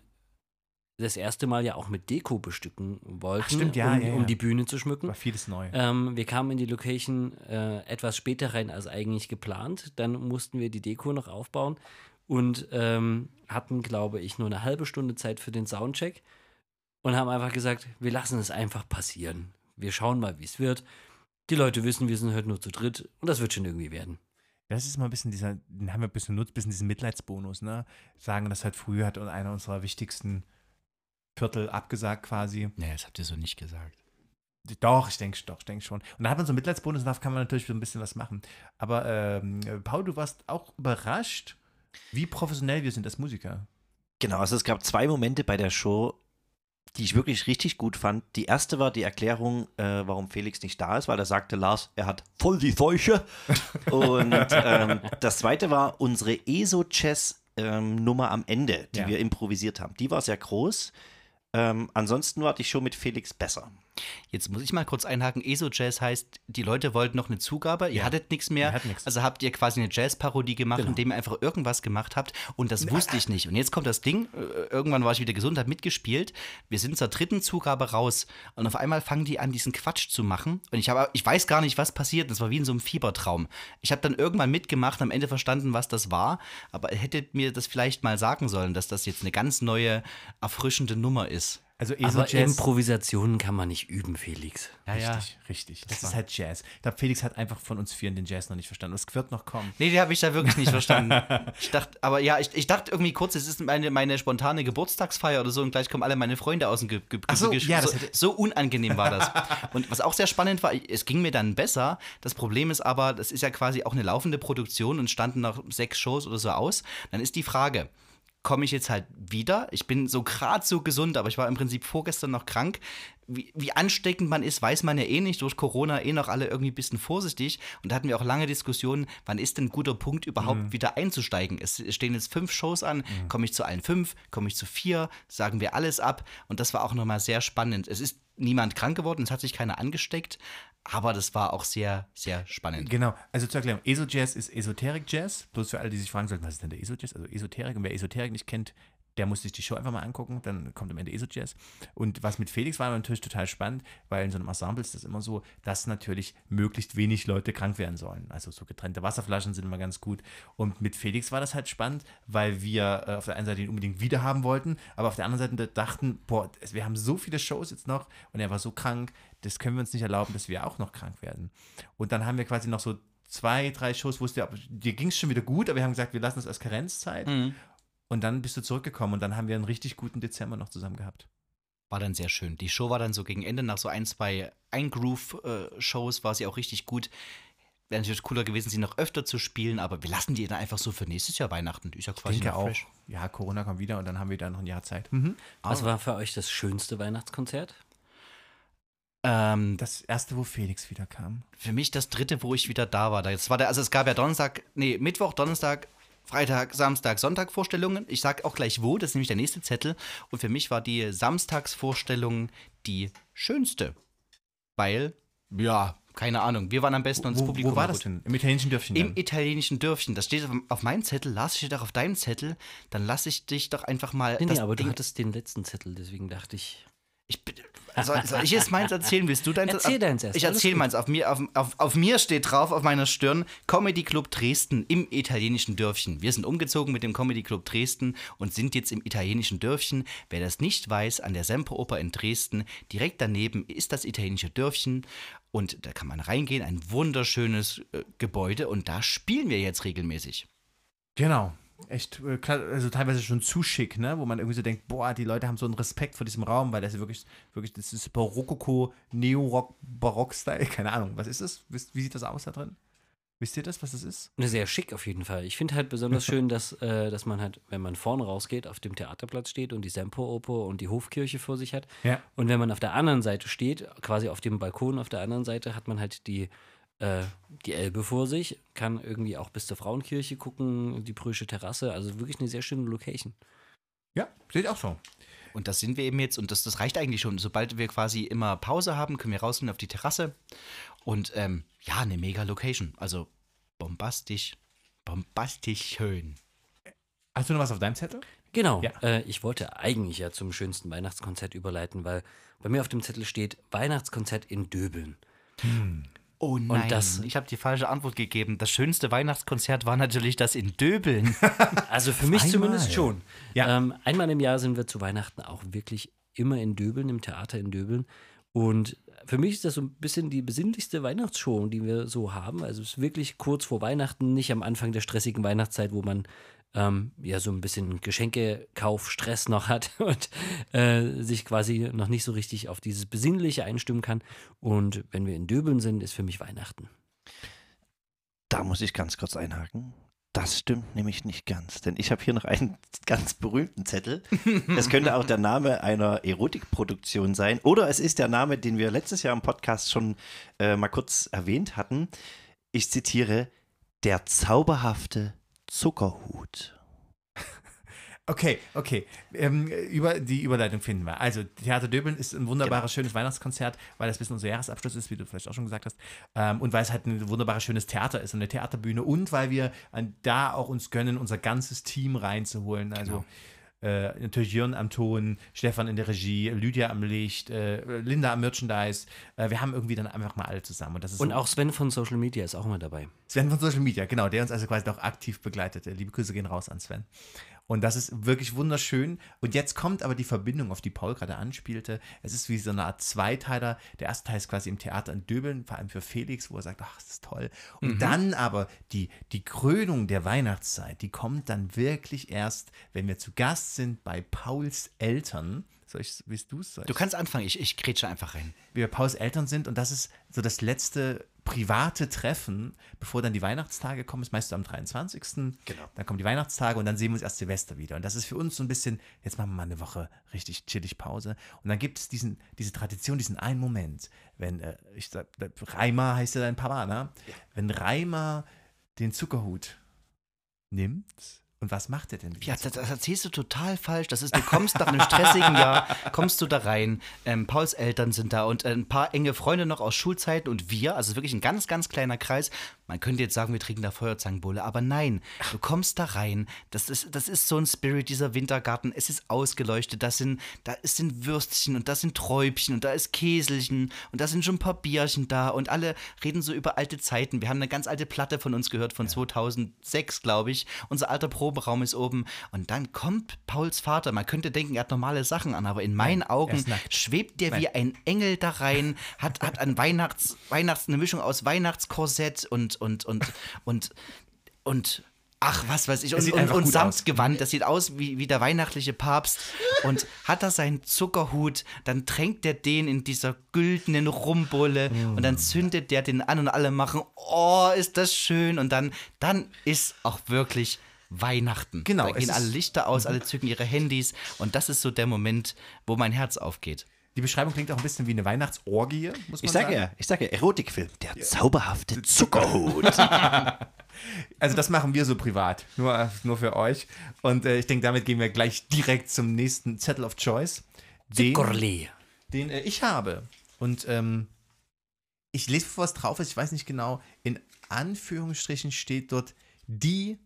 [SPEAKER 6] das erste Mal ja auch mit Deko bestücken wollten,
[SPEAKER 3] stimmt, ja,
[SPEAKER 6] um,
[SPEAKER 3] ja, ja.
[SPEAKER 6] um die Bühne zu schmücken.
[SPEAKER 3] War vieles neu.
[SPEAKER 6] Ähm, wir kamen in die Location äh, etwas später rein als eigentlich geplant. Dann mussten wir die Deko noch aufbauen und ähm, hatten, glaube ich, nur eine halbe Stunde Zeit für den Soundcheck und haben einfach gesagt, wir lassen es einfach passieren. Wir schauen mal, wie es wird. Die Leute wissen, wir sind heute nur zu dritt und das wird schon irgendwie werden.
[SPEAKER 3] Das ist mal ein bisschen dieser, den haben wir ein bisschen nutzt, ein bisschen diesen Mitleidsbonus, ne? Sagen, dass halt früher hat einer unserer wichtigsten Viertel abgesagt quasi.
[SPEAKER 4] Nee, das habt ihr so nicht gesagt.
[SPEAKER 3] Doch, ich denke doch, ich denke schon. Und da hat man so einen Mitleidsbonus und da kann man natürlich so ein bisschen was machen. Aber ähm, Paul, du warst auch überrascht, wie professionell wir sind als Musiker.
[SPEAKER 5] Genau, also es gab zwei Momente bei der Show, die ich wirklich richtig gut fand. Die erste war die Erklärung, äh, warum Felix nicht da ist, weil er sagte, Lars, er hat voll die Seuche. Und ähm, das zweite war unsere ESO-Chess-Nummer am Ende, die
[SPEAKER 3] Ja.
[SPEAKER 5] wir improvisiert haben. Die war sehr groß. Ähm, ansonsten war die Show mit Felix besser.
[SPEAKER 4] Jetzt muss ich mal kurz einhaken. ESO-Jazz heißt, die Leute wollten noch eine Zugabe, ihr
[SPEAKER 3] Ja.
[SPEAKER 4] hattet nichts mehr.
[SPEAKER 3] Nichts.
[SPEAKER 4] Also habt ihr quasi eine Jazz-Parodie gemacht,
[SPEAKER 3] Genau.
[SPEAKER 4] indem ihr einfach irgendwas gemacht habt. Und das wusste ich nicht. Und jetzt kommt das Ding, äh, irgendwann war ich wieder gesund, hab mitgespielt. Wir sind zur dritten Zugabe raus. Und auf einmal fangen die an, diesen Quatsch zu machen. Und ich, hab, ich weiß gar nicht, was passiert. Das war wie in so einem Fiebertraum. Ich habe dann irgendwann mitgemacht, am Ende verstanden, was das war. Aber ihr hättet mir das vielleicht mal sagen sollen, dass das jetzt eine ganz neue, erfrischende Nummer ist.
[SPEAKER 3] Also
[SPEAKER 6] Aber
[SPEAKER 3] ESO-Jazz.
[SPEAKER 6] Improvisationen kann man nicht üben, Felix.
[SPEAKER 4] Ja, ja.
[SPEAKER 3] Richtig, richtig. Das, ist halt Jazz. Ich glaube, Felix hat einfach von uns vieren den Jazz noch nicht verstanden. Es wird noch kommen.
[SPEAKER 4] Nee, die habe ich da wirklich nicht verstanden. Ich dachte, aber ja, ich, ich dachte irgendwie kurz, es ist meine, meine spontane Geburtstagsfeier oder so und gleich kommen alle meine Freunde aus dem Ge Ge
[SPEAKER 3] Ach so,
[SPEAKER 4] Ge
[SPEAKER 3] ja, das
[SPEAKER 4] so, so unangenehm war das. Und was auch sehr spannend war, es ging mir dann besser. Das Problem ist aber, das ist ja quasi auch eine laufende Produktion und standen nach sechs Shows oder so aus. Dann ist die Frage, komme ich jetzt halt wieder. Ich bin so gerade so gesund, aber ich war im Prinzip vorgestern noch krank. Wie, wie ansteckend man ist, weiß man ja eh nicht. Durch Corona eh noch alle irgendwie ein bisschen vorsichtig. Und da hatten wir auch lange Diskussionen, wann ist denn ein guter Punkt überhaupt wieder einzusteigen? Es stehen jetzt fünf Shows an. Komme ich zu allen fünf? Komme ich zu vier? Sagen wir alles ab? Und das war auch nochmal sehr spannend. Es ist niemand krank geworden, es hat sich keiner angesteckt. Aber das war auch sehr, sehr spannend.
[SPEAKER 3] Genau, also zur Erklärung, ESO-Jazz ist Esoterik-Jazz. Bloß für alle, die sich fragen sollten, was ist denn der ESO-Jazz? Also Esoterik, und wer Esoterik nicht kennt, der muss sich die Show einfach mal angucken, dann kommt am Ende ESO-Jazz. Und was mit Felix war natürlich total spannend, weil in so einem Ensemble ist das immer so, dass natürlich möglichst wenig Leute krank werden sollen. Also so getrennte Wasserflaschen sind immer ganz gut. Und mit Felix war das halt spannend, weil wir äh, auf der einen Seite ihn unbedingt wiederhaben wollten, aber auf der anderen Seite dachten, boah, wir haben so viele Shows jetzt noch und er war so krank, das können wir uns nicht erlauben, dass wir auch noch krank werden. Und dann haben wir quasi noch so zwei, drei Shows, wo es dir, dir ging es schon wieder gut, aber wir haben gesagt, wir lassen es als Karenzzeit. Und dann bist du zurückgekommen und dann haben wir einen richtig guten Dezember noch zusammen gehabt.
[SPEAKER 4] War dann sehr schön. Die Show war dann so gegen Ende, nach so ein, zwei Eingroove-Shows war sie auch richtig gut. Wäre natürlich cooler gewesen, sie noch öfter zu spielen, aber wir lassen die dann einfach so für nächstes Jahr Weihnachten. Ist ja
[SPEAKER 3] Ich
[SPEAKER 4] quasi
[SPEAKER 3] denke
[SPEAKER 4] noch
[SPEAKER 3] auch.
[SPEAKER 4] fresh.
[SPEAKER 3] Ja, Corona kommt wieder und dann haben wir da noch ein Jahr Zeit.
[SPEAKER 6] Was war für euch das schönste Weihnachtskonzert?
[SPEAKER 4] Ähm,
[SPEAKER 3] Das erste, wo Felix wieder kam.
[SPEAKER 4] für mich das dritte, wo ich wieder da war. Das war der, also es gab ja Donnerstag, nee, Mittwoch, Donnerstag, Freitag, Samstag, Sonntag Vorstellungen. Ich sag auch gleich wo, das ist nämlich der nächste Zettel. Und für mich war die Samstagsvorstellung die schönste. Weil, ja, keine Ahnung, wir waren am besten und das
[SPEAKER 3] Wo,
[SPEAKER 4] Publikum
[SPEAKER 3] wo war
[SPEAKER 4] gut.
[SPEAKER 3] das denn? Im italienischen Dörfchen?
[SPEAKER 4] Im
[SPEAKER 3] dann?
[SPEAKER 4] italienischen Dörfchen. Das steht auf, auf meinem Zettel. Lars steht auch auf deinem Zettel. Dann lasse ich dich doch einfach mal.
[SPEAKER 6] Nee, nee, aber du
[SPEAKER 4] Ding-
[SPEAKER 6] hattest den letzten Zettel, deswegen dachte ich.
[SPEAKER 4] Ich, bitte- soll, soll ich jetzt meins erzählen? Willst du deins
[SPEAKER 6] Erzähl deins erst,
[SPEAKER 4] Ich erzähle meins. Auf mir, auf, auf, auf mir steht drauf, auf meiner Stirn, Comedy Club Dresden im italienischen Dörfchen. Wir sind umgezogen mit dem Comedy Club Dresden und sind jetzt im italienischen Dörfchen. Wer das nicht weiß, an der Semperoper in Dresden, direkt daneben ist das italienische Dörfchen. Und da kann man reingehen, ein wunderschönes äh, Gebäude. Und da spielen wir jetzt regelmäßig.
[SPEAKER 3] Genau. Echt, äh, klar, also teilweise schon zu schick, ne? Wo man irgendwie so denkt, boah, die Leute haben so einen Respekt vor diesem Raum, weil das ist wirklich, wirklich, das ist Rokoko, Neo-Rock, Barock-Style, keine Ahnung. Was ist das? Wie sieht das aus da drin? Wisst ihr das, was das ist?
[SPEAKER 6] Ne, Sehr schick auf jeden Fall. Ich finde halt besonders schön, dass, äh, dass man halt, wenn man vorne rausgeht, auf dem Theaterplatz steht und die Semperoper und die Hofkirche vor sich hat.
[SPEAKER 3] Ja.
[SPEAKER 6] Und wenn man auf der anderen Seite steht, quasi auf dem Balkon auf der anderen Seite, hat man halt die, äh, die Elbe vor sich, kann irgendwie auch bis zur Frauenkirche gucken, die Prüsche Terrasse. Also wirklich eine sehr schöne Location.
[SPEAKER 3] Ja, seht auch so.
[SPEAKER 4] Und das sind wir eben jetzt und das, das reicht eigentlich schon. Sobald wir quasi immer Pause haben, können wir rausgehen auf die Terrasse. Und ähm, ja, eine mega Location. Also bombastisch, bombastisch schön.
[SPEAKER 3] Hast du noch was auf deinem Zettel?
[SPEAKER 6] Genau.
[SPEAKER 3] Ja.
[SPEAKER 6] Äh, ich wollte eigentlich ja zum schönsten Weihnachtskonzert überleiten, weil bei mir auf dem Zettel steht Weihnachtskonzert in Döbeln.
[SPEAKER 4] Oh nein,
[SPEAKER 6] das-
[SPEAKER 4] ich habe die falsche Antwort gegeben. Das schönste Weihnachtskonzert war natürlich das in Döbeln.
[SPEAKER 6] Also für mich
[SPEAKER 3] Einmal.
[SPEAKER 6] zumindest schon.
[SPEAKER 3] Ja.
[SPEAKER 6] Ähm, einmal im Jahr sind wir zu Weihnachten auch wirklich immer in Döbeln, im Theater in Döbeln. Und für mich ist das so ein bisschen die besinnlichste Weihnachtsshow, die wir so haben. Also es ist wirklich kurz vor Weihnachten, nicht am Anfang der stressigen Weihnachtszeit, wo man ähm, ja so ein bisschen Geschenkekauf-Stress noch hat und äh, sich quasi noch nicht so richtig auf dieses Besinnliche einstimmen kann. Und wenn wir in Döbeln sind, ist für mich Weihnachten.
[SPEAKER 5] Da muss ich ganz kurz einhaken. Das stimmt nämlich nicht ganz, denn ich habe hier noch einen ganz berühmten Zettel. Das könnte auch der Name einer Erotikproduktion sein oder es ist der Name, den wir letztes Jahr im Podcast schon äh, mal kurz erwähnt hatten. Ich zitiere: Der zauberhafte Zuckerhut.
[SPEAKER 3] Okay, okay. Ähm, über die Überleitung finden wir. Also, Theater Döbeln ist ein wunderbares, schönes Weihnachtskonzert, weil das ein bisschen unser Jahresabschluss ist, wie du vielleicht auch schon gesagt hast. Ähm, und weil es halt ein wunderbares, schönes Theater ist, eine Theaterbühne. Und weil wir an, da auch uns gönnen, unser ganzes Team reinzuholen. Also, äh, natürlich Jörn am Ton, Stefan in der Regie, Lydia am Licht, äh, Linda am Merchandise. Äh, wir haben irgendwie dann einfach mal alle zusammen. Und, das ist
[SPEAKER 6] Und
[SPEAKER 3] so-
[SPEAKER 6] auch Sven von Social Media ist auch immer dabei.
[SPEAKER 3] Sven von Social Media, genau, der uns also quasi auch aktiv begleitet. Liebe Grüße gehen raus an Sven. Und das ist wirklich wunderschön. Und jetzt kommt aber die Verbindung, auf die Paul gerade anspielte. Es ist wie so eine Art Zweiteiler. Der erste Teil ist quasi im Theater in Döbeln, vor allem für Felix, wo er sagt, ach, das ist toll. Und dann aber die, die Krönung der Weihnachtszeit, die kommt dann wirklich erst, wenn wir zu Gast sind bei Pauls Eltern. Soll ich, willst du es?
[SPEAKER 4] Du kannst anfangen, ich, ich grätsche einfach rein.
[SPEAKER 3] wie wir Pauls Eltern sind und das ist so das letzte private Treffen, bevor dann die Weihnachtstage kommen, ist meist am 23.
[SPEAKER 5] Genau.
[SPEAKER 3] Dann kommen die Weihnachtstage und dann sehen wir uns erst Silvester wieder. Und das ist für uns so ein bisschen, jetzt machen wir mal eine Woche richtig chillig Pause. Und dann gibt es diesen, diese Tradition, diesen einen Moment, wenn, äh, ich sag, Reimer heißt ja dein Papa, ne? Wenn Reimer den Zuckerhut nimmt, und was macht er denn?
[SPEAKER 4] Ja, das, das erzählst du total falsch. Das ist, du kommst nach einem stressigen Jahr, kommst du da rein. Ähm, Pauls Eltern sind da und äh, ein paar enge Freunde noch aus Schulzeiten und wir, also wirklich ein ganz, ganz kleiner Kreis. Man könnte jetzt sagen, wir trinken da Feuerzangenbowle, aber nein, du kommst da rein. Das ist, das ist so ein Spirit, dieser Wintergarten. Es ist ausgeleuchtet. Das sind, da sind Würstchen und da sind Träubchen und da ist Käselchen und da sind schon ein paar Bierchen da und alle reden so über alte Zeiten. Wir haben eine ganz alte Platte von uns gehört, von 2006, glaube ich. Unser alter Proberaum ist oben. Und dann kommt Pauls Vater. Man könnte denken, er hat normale Sachen an, aber in meinen
[SPEAKER 3] er
[SPEAKER 4] Augen schwebt der
[SPEAKER 3] Nein.
[SPEAKER 4] wie ein Engel da rein, hat, hat ein Weihnachts, Weihnachts, eine Mischung aus Weihnachtskorsett und, und, und, und, und Ach, was weiß ich. Und, und, und Samtgewand, das sieht aus wie, wie der weihnachtliche Papst. Und hat er seinen Zuckerhut, dann tränkt er den in dieser güldenen Rumbulle und dann zündet der den an und alle machen, oh, ist das schön. Und dann, dann ist auch wirklich Weihnachten.
[SPEAKER 3] Genau,
[SPEAKER 4] Da gehen alle Lichter aus, alle zücken ihre Handys. Und das ist so der Moment, wo mein Herz aufgeht.
[SPEAKER 3] Die Beschreibung klingt auch ein bisschen wie eine Weihnachtsorgie, muss man
[SPEAKER 5] Ich
[SPEAKER 3] sagen.
[SPEAKER 5] sage ja, ich sage ja, Erotikfilm. Der zauberhafte Zuckerhut.
[SPEAKER 3] Also das machen wir so privat, nur, nur für euch. Und äh, ich denke, damit gehen wir gleich direkt zum nächsten Zettel of Choice, den,
[SPEAKER 6] Gorlee.
[SPEAKER 3] den äh, ich habe. Und ähm, ich lese, bevor es drauf ist, ich weiß nicht genau, in Anführungsstrichen steht dort die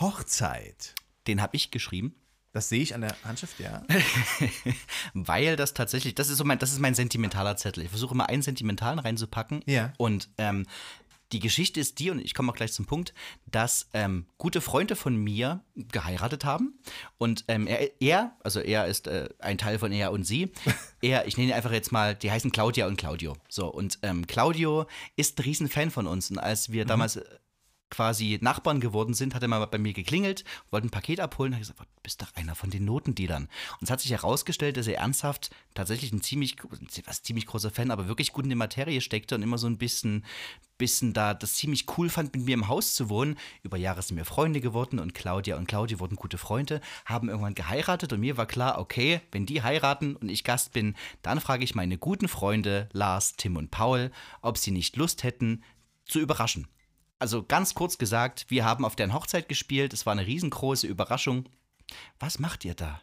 [SPEAKER 3] Hochzeit.
[SPEAKER 4] Den habe ich geschrieben,
[SPEAKER 3] Das sehe ich an der Handschrift, ja.
[SPEAKER 4] weil das tatsächlich, das ist so mein, das ist mein sentimentaler Zettel. Ich versuche immer einen sentimentalen reinzupacken.
[SPEAKER 3] Ja.
[SPEAKER 4] Und ähm, die Geschichte ist die, und ich komme auch gleich zum Punkt, dass ähm, gute Freunde von mir geheiratet haben. Und ähm, er, er, also er ist äh, ein Teil von er und sie. Er, ich nenne ihn einfach jetzt mal, die heißen Claudia und Claudio. So, und ähm, Claudio ist ein Riesen-Fan von uns. Und als wir damals äh, quasi Nachbarn geworden sind, hat er mal bei mir geklingelt, wollte ein Paket abholen, hat gesagt, du bist doch einer von den Notendealern. Und es hat sich herausgestellt, dass er ernsthaft tatsächlich ein ziemlich, was ziemlich großer Fan, aber wirklich gut in die Materie steckte und immer so ein bisschen, bisschen da das ziemlich cool fand, mit mir im Haus zu wohnen. Über Jahre sind wir Freunde geworden und Claudia und Claudia wurden gute Freunde, haben irgendwann geheiratet und mir war klar, okay, wenn die heiraten und ich Gast bin, dann frage ich meine guten Freunde Lars, Tim und Paul, ob sie nicht Lust hätten, zu überraschen. Also ganz kurz gesagt, wir haben auf deren Hochzeit gespielt. Es war eine riesengroße Überraschung. Was macht ihr da?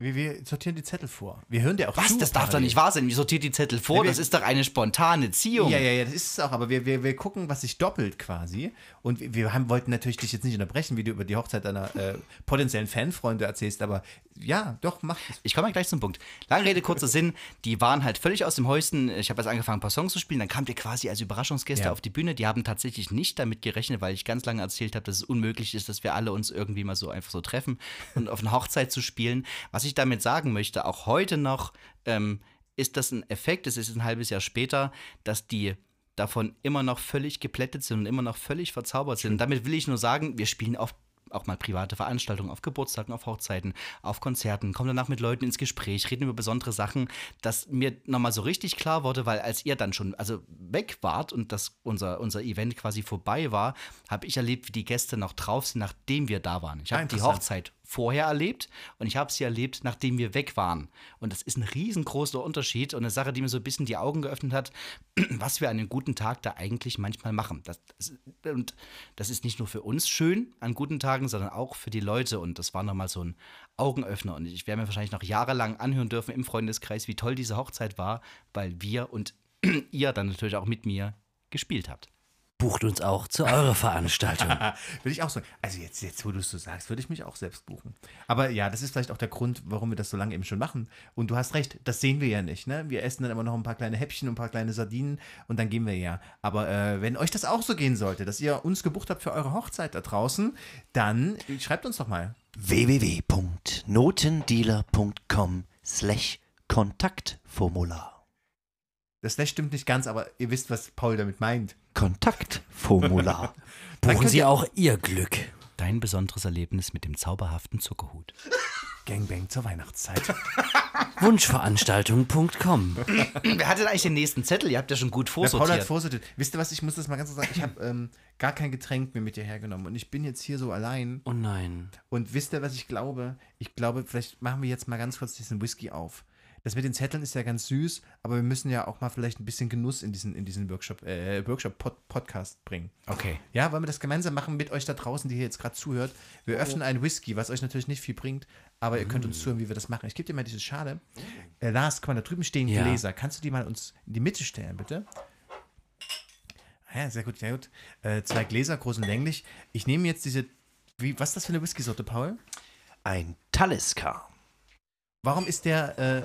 [SPEAKER 3] Wir, wir sortieren die Zettel vor. Wir hören dir auch
[SPEAKER 4] Was?
[SPEAKER 3] zu.
[SPEAKER 4] Das darf doch nicht wahr sein. Wie sortiert die Zettel vor?
[SPEAKER 3] Ja, wir-
[SPEAKER 4] Das ist doch eine spontane Ziehung.
[SPEAKER 3] Ja, ja, ja, das ist es auch. Aber wir, wir, wir gucken, was sich doppelt quasi. Und wir, wir haben, wollten natürlich dich jetzt nicht unterbrechen, wie du über die Hochzeit deiner äh, potenziellen Fanfreunde erzählst. Aber ja, doch, mach es.
[SPEAKER 4] Ich komme ja gleich zum Punkt. Lange Rede, kurzer Sinn. Die waren halt völlig aus dem Häuschen. Ich habe jetzt angefangen, ein paar Songs zu spielen. Dann kamt ihr quasi als Überraschungsgäste
[SPEAKER 3] Ja.
[SPEAKER 4] auf die Bühne. Die haben tatsächlich nicht damit gerechnet, weil ich ganz lange erzählt habe, dass es unmöglich ist, dass wir alle uns irgendwie mal so einfach so treffen und auf eine Hochzeit zu spielen. Was ich damit sagen möchte, auch heute noch, ähm, ist das ein Effekt, es ist ein halbes Jahr später, dass die davon immer noch völlig geplättet sind und immer noch völlig verzaubert sind. Und damit will ich nur sagen, wir spielen auf auch mal private Veranstaltungen, auf Geburtstagen, auf Hochzeiten, auf Konzerten, kommen danach mit Leuten ins Gespräch, reden über besondere Sachen, dass mir nochmal so richtig klar wurde, weil als ihr dann schon also weg wart und das, unser, unser Event quasi vorbei war, habe ich erlebt, wie die Gäste noch drauf sind, nachdem wir da waren. Ich habe die. Hochzeit vorher erlebt und ich habe sie erlebt, nachdem wir weg waren. Und das ist ein riesengroßer Unterschied und eine Sache, die mir so ein bisschen die Augen geöffnet hat, was wir an einem guten Tag da eigentlich manchmal machen. Das, das, und das ist nicht nur für uns schön an guten Tagen, sondern auch für die Leute. Und das war nochmal so ein Augenöffner. Und ich werde mir wahrscheinlich noch jahrelang anhören dürfen im Freundeskreis, wie toll diese Hochzeit war, weil wir und ihr dann natürlich auch mit mir gespielt habt.
[SPEAKER 6] Bucht uns auch zu eurer Veranstaltung.
[SPEAKER 3] Würde ich auch sagen. Also jetzt, jetzt wo du es so sagst, würde ich mich auch selbst buchen. Aber ja, das ist vielleicht auch der Grund, warum wir das so lange eben schon machen. Und du hast recht, das sehen wir ja nicht. Ne? Wir essen dann immer noch ein paar kleine Häppchen und ein paar kleine Sardinen und dann gehen wir ja. Aber äh, wenn euch das auch so gehen sollte, dass ihr uns gebucht habt für eure Hochzeit da draußen, dann schreibt uns doch mal.
[SPEAKER 5] www.notendealer.com slash Kontaktformular.
[SPEAKER 3] Das Slash stimmt nicht ganz, aber ihr wisst, was Paul damit meint.
[SPEAKER 5] Kontaktformular.
[SPEAKER 6] Buchen Sie auch Ihr Glück.
[SPEAKER 4] Dein besonderes Erlebnis mit dem zauberhaften Zuckerhut.
[SPEAKER 3] Gangbang zur Weihnachtszeit.
[SPEAKER 6] Wunschveranstaltung.com.
[SPEAKER 4] Wer hatte denn eigentlich den nächsten Zettel? Ihr habt ja schon gut
[SPEAKER 3] Der Paul hat
[SPEAKER 4] vorsortiert.
[SPEAKER 3] vorsortiert. Wisst ihr was, ich muss das mal ganz kurz sagen. Ich habe ähm, gar kein Getränk mir mit dir hergenommen und ich bin jetzt hier so allein.
[SPEAKER 6] Oh nein.
[SPEAKER 3] Und wisst ihr, was ich glaube? Ich glaube, vielleicht machen wir jetzt mal ganz kurz diesen Whisky auf. Das mit den Zetteln ist ja ganz süß, aber wir müssen ja auch mal vielleicht ein bisschen Genuss in diesen, in diesen Workshop, äh, Workshop -Pod Podcast bringen.
[SPEAKER 4] Okay.
[SPEAKER 3] Ja, wollen wir das gemeinsam machen mit euch da draußen, die hier jetzt gerade zuhört? Wir öffnen einen Whisky, was euch natürlich nicht viel bringt, aber ihr könnt uns zuhören, wie wir das machen. Ich gebe dir mal diese Schale. Äh, Lars, guck mal, da drüben stehen
[SPEAKER 6] Ja.
[SPEAKER 3] Gläser. Kannst du die mal uns in die Mitte stellen, bitte? Ah Ja, sehr gut, sehr gut. Äh, zwei Gläser, groß und länglich. Ich nehme jetzt diese. Wie, was ist das für eine Whisky-Sorte, Paul?
[SPEAKER 5] Ein Talisker.
[SPEAKER 3] Warum ist der. Äh,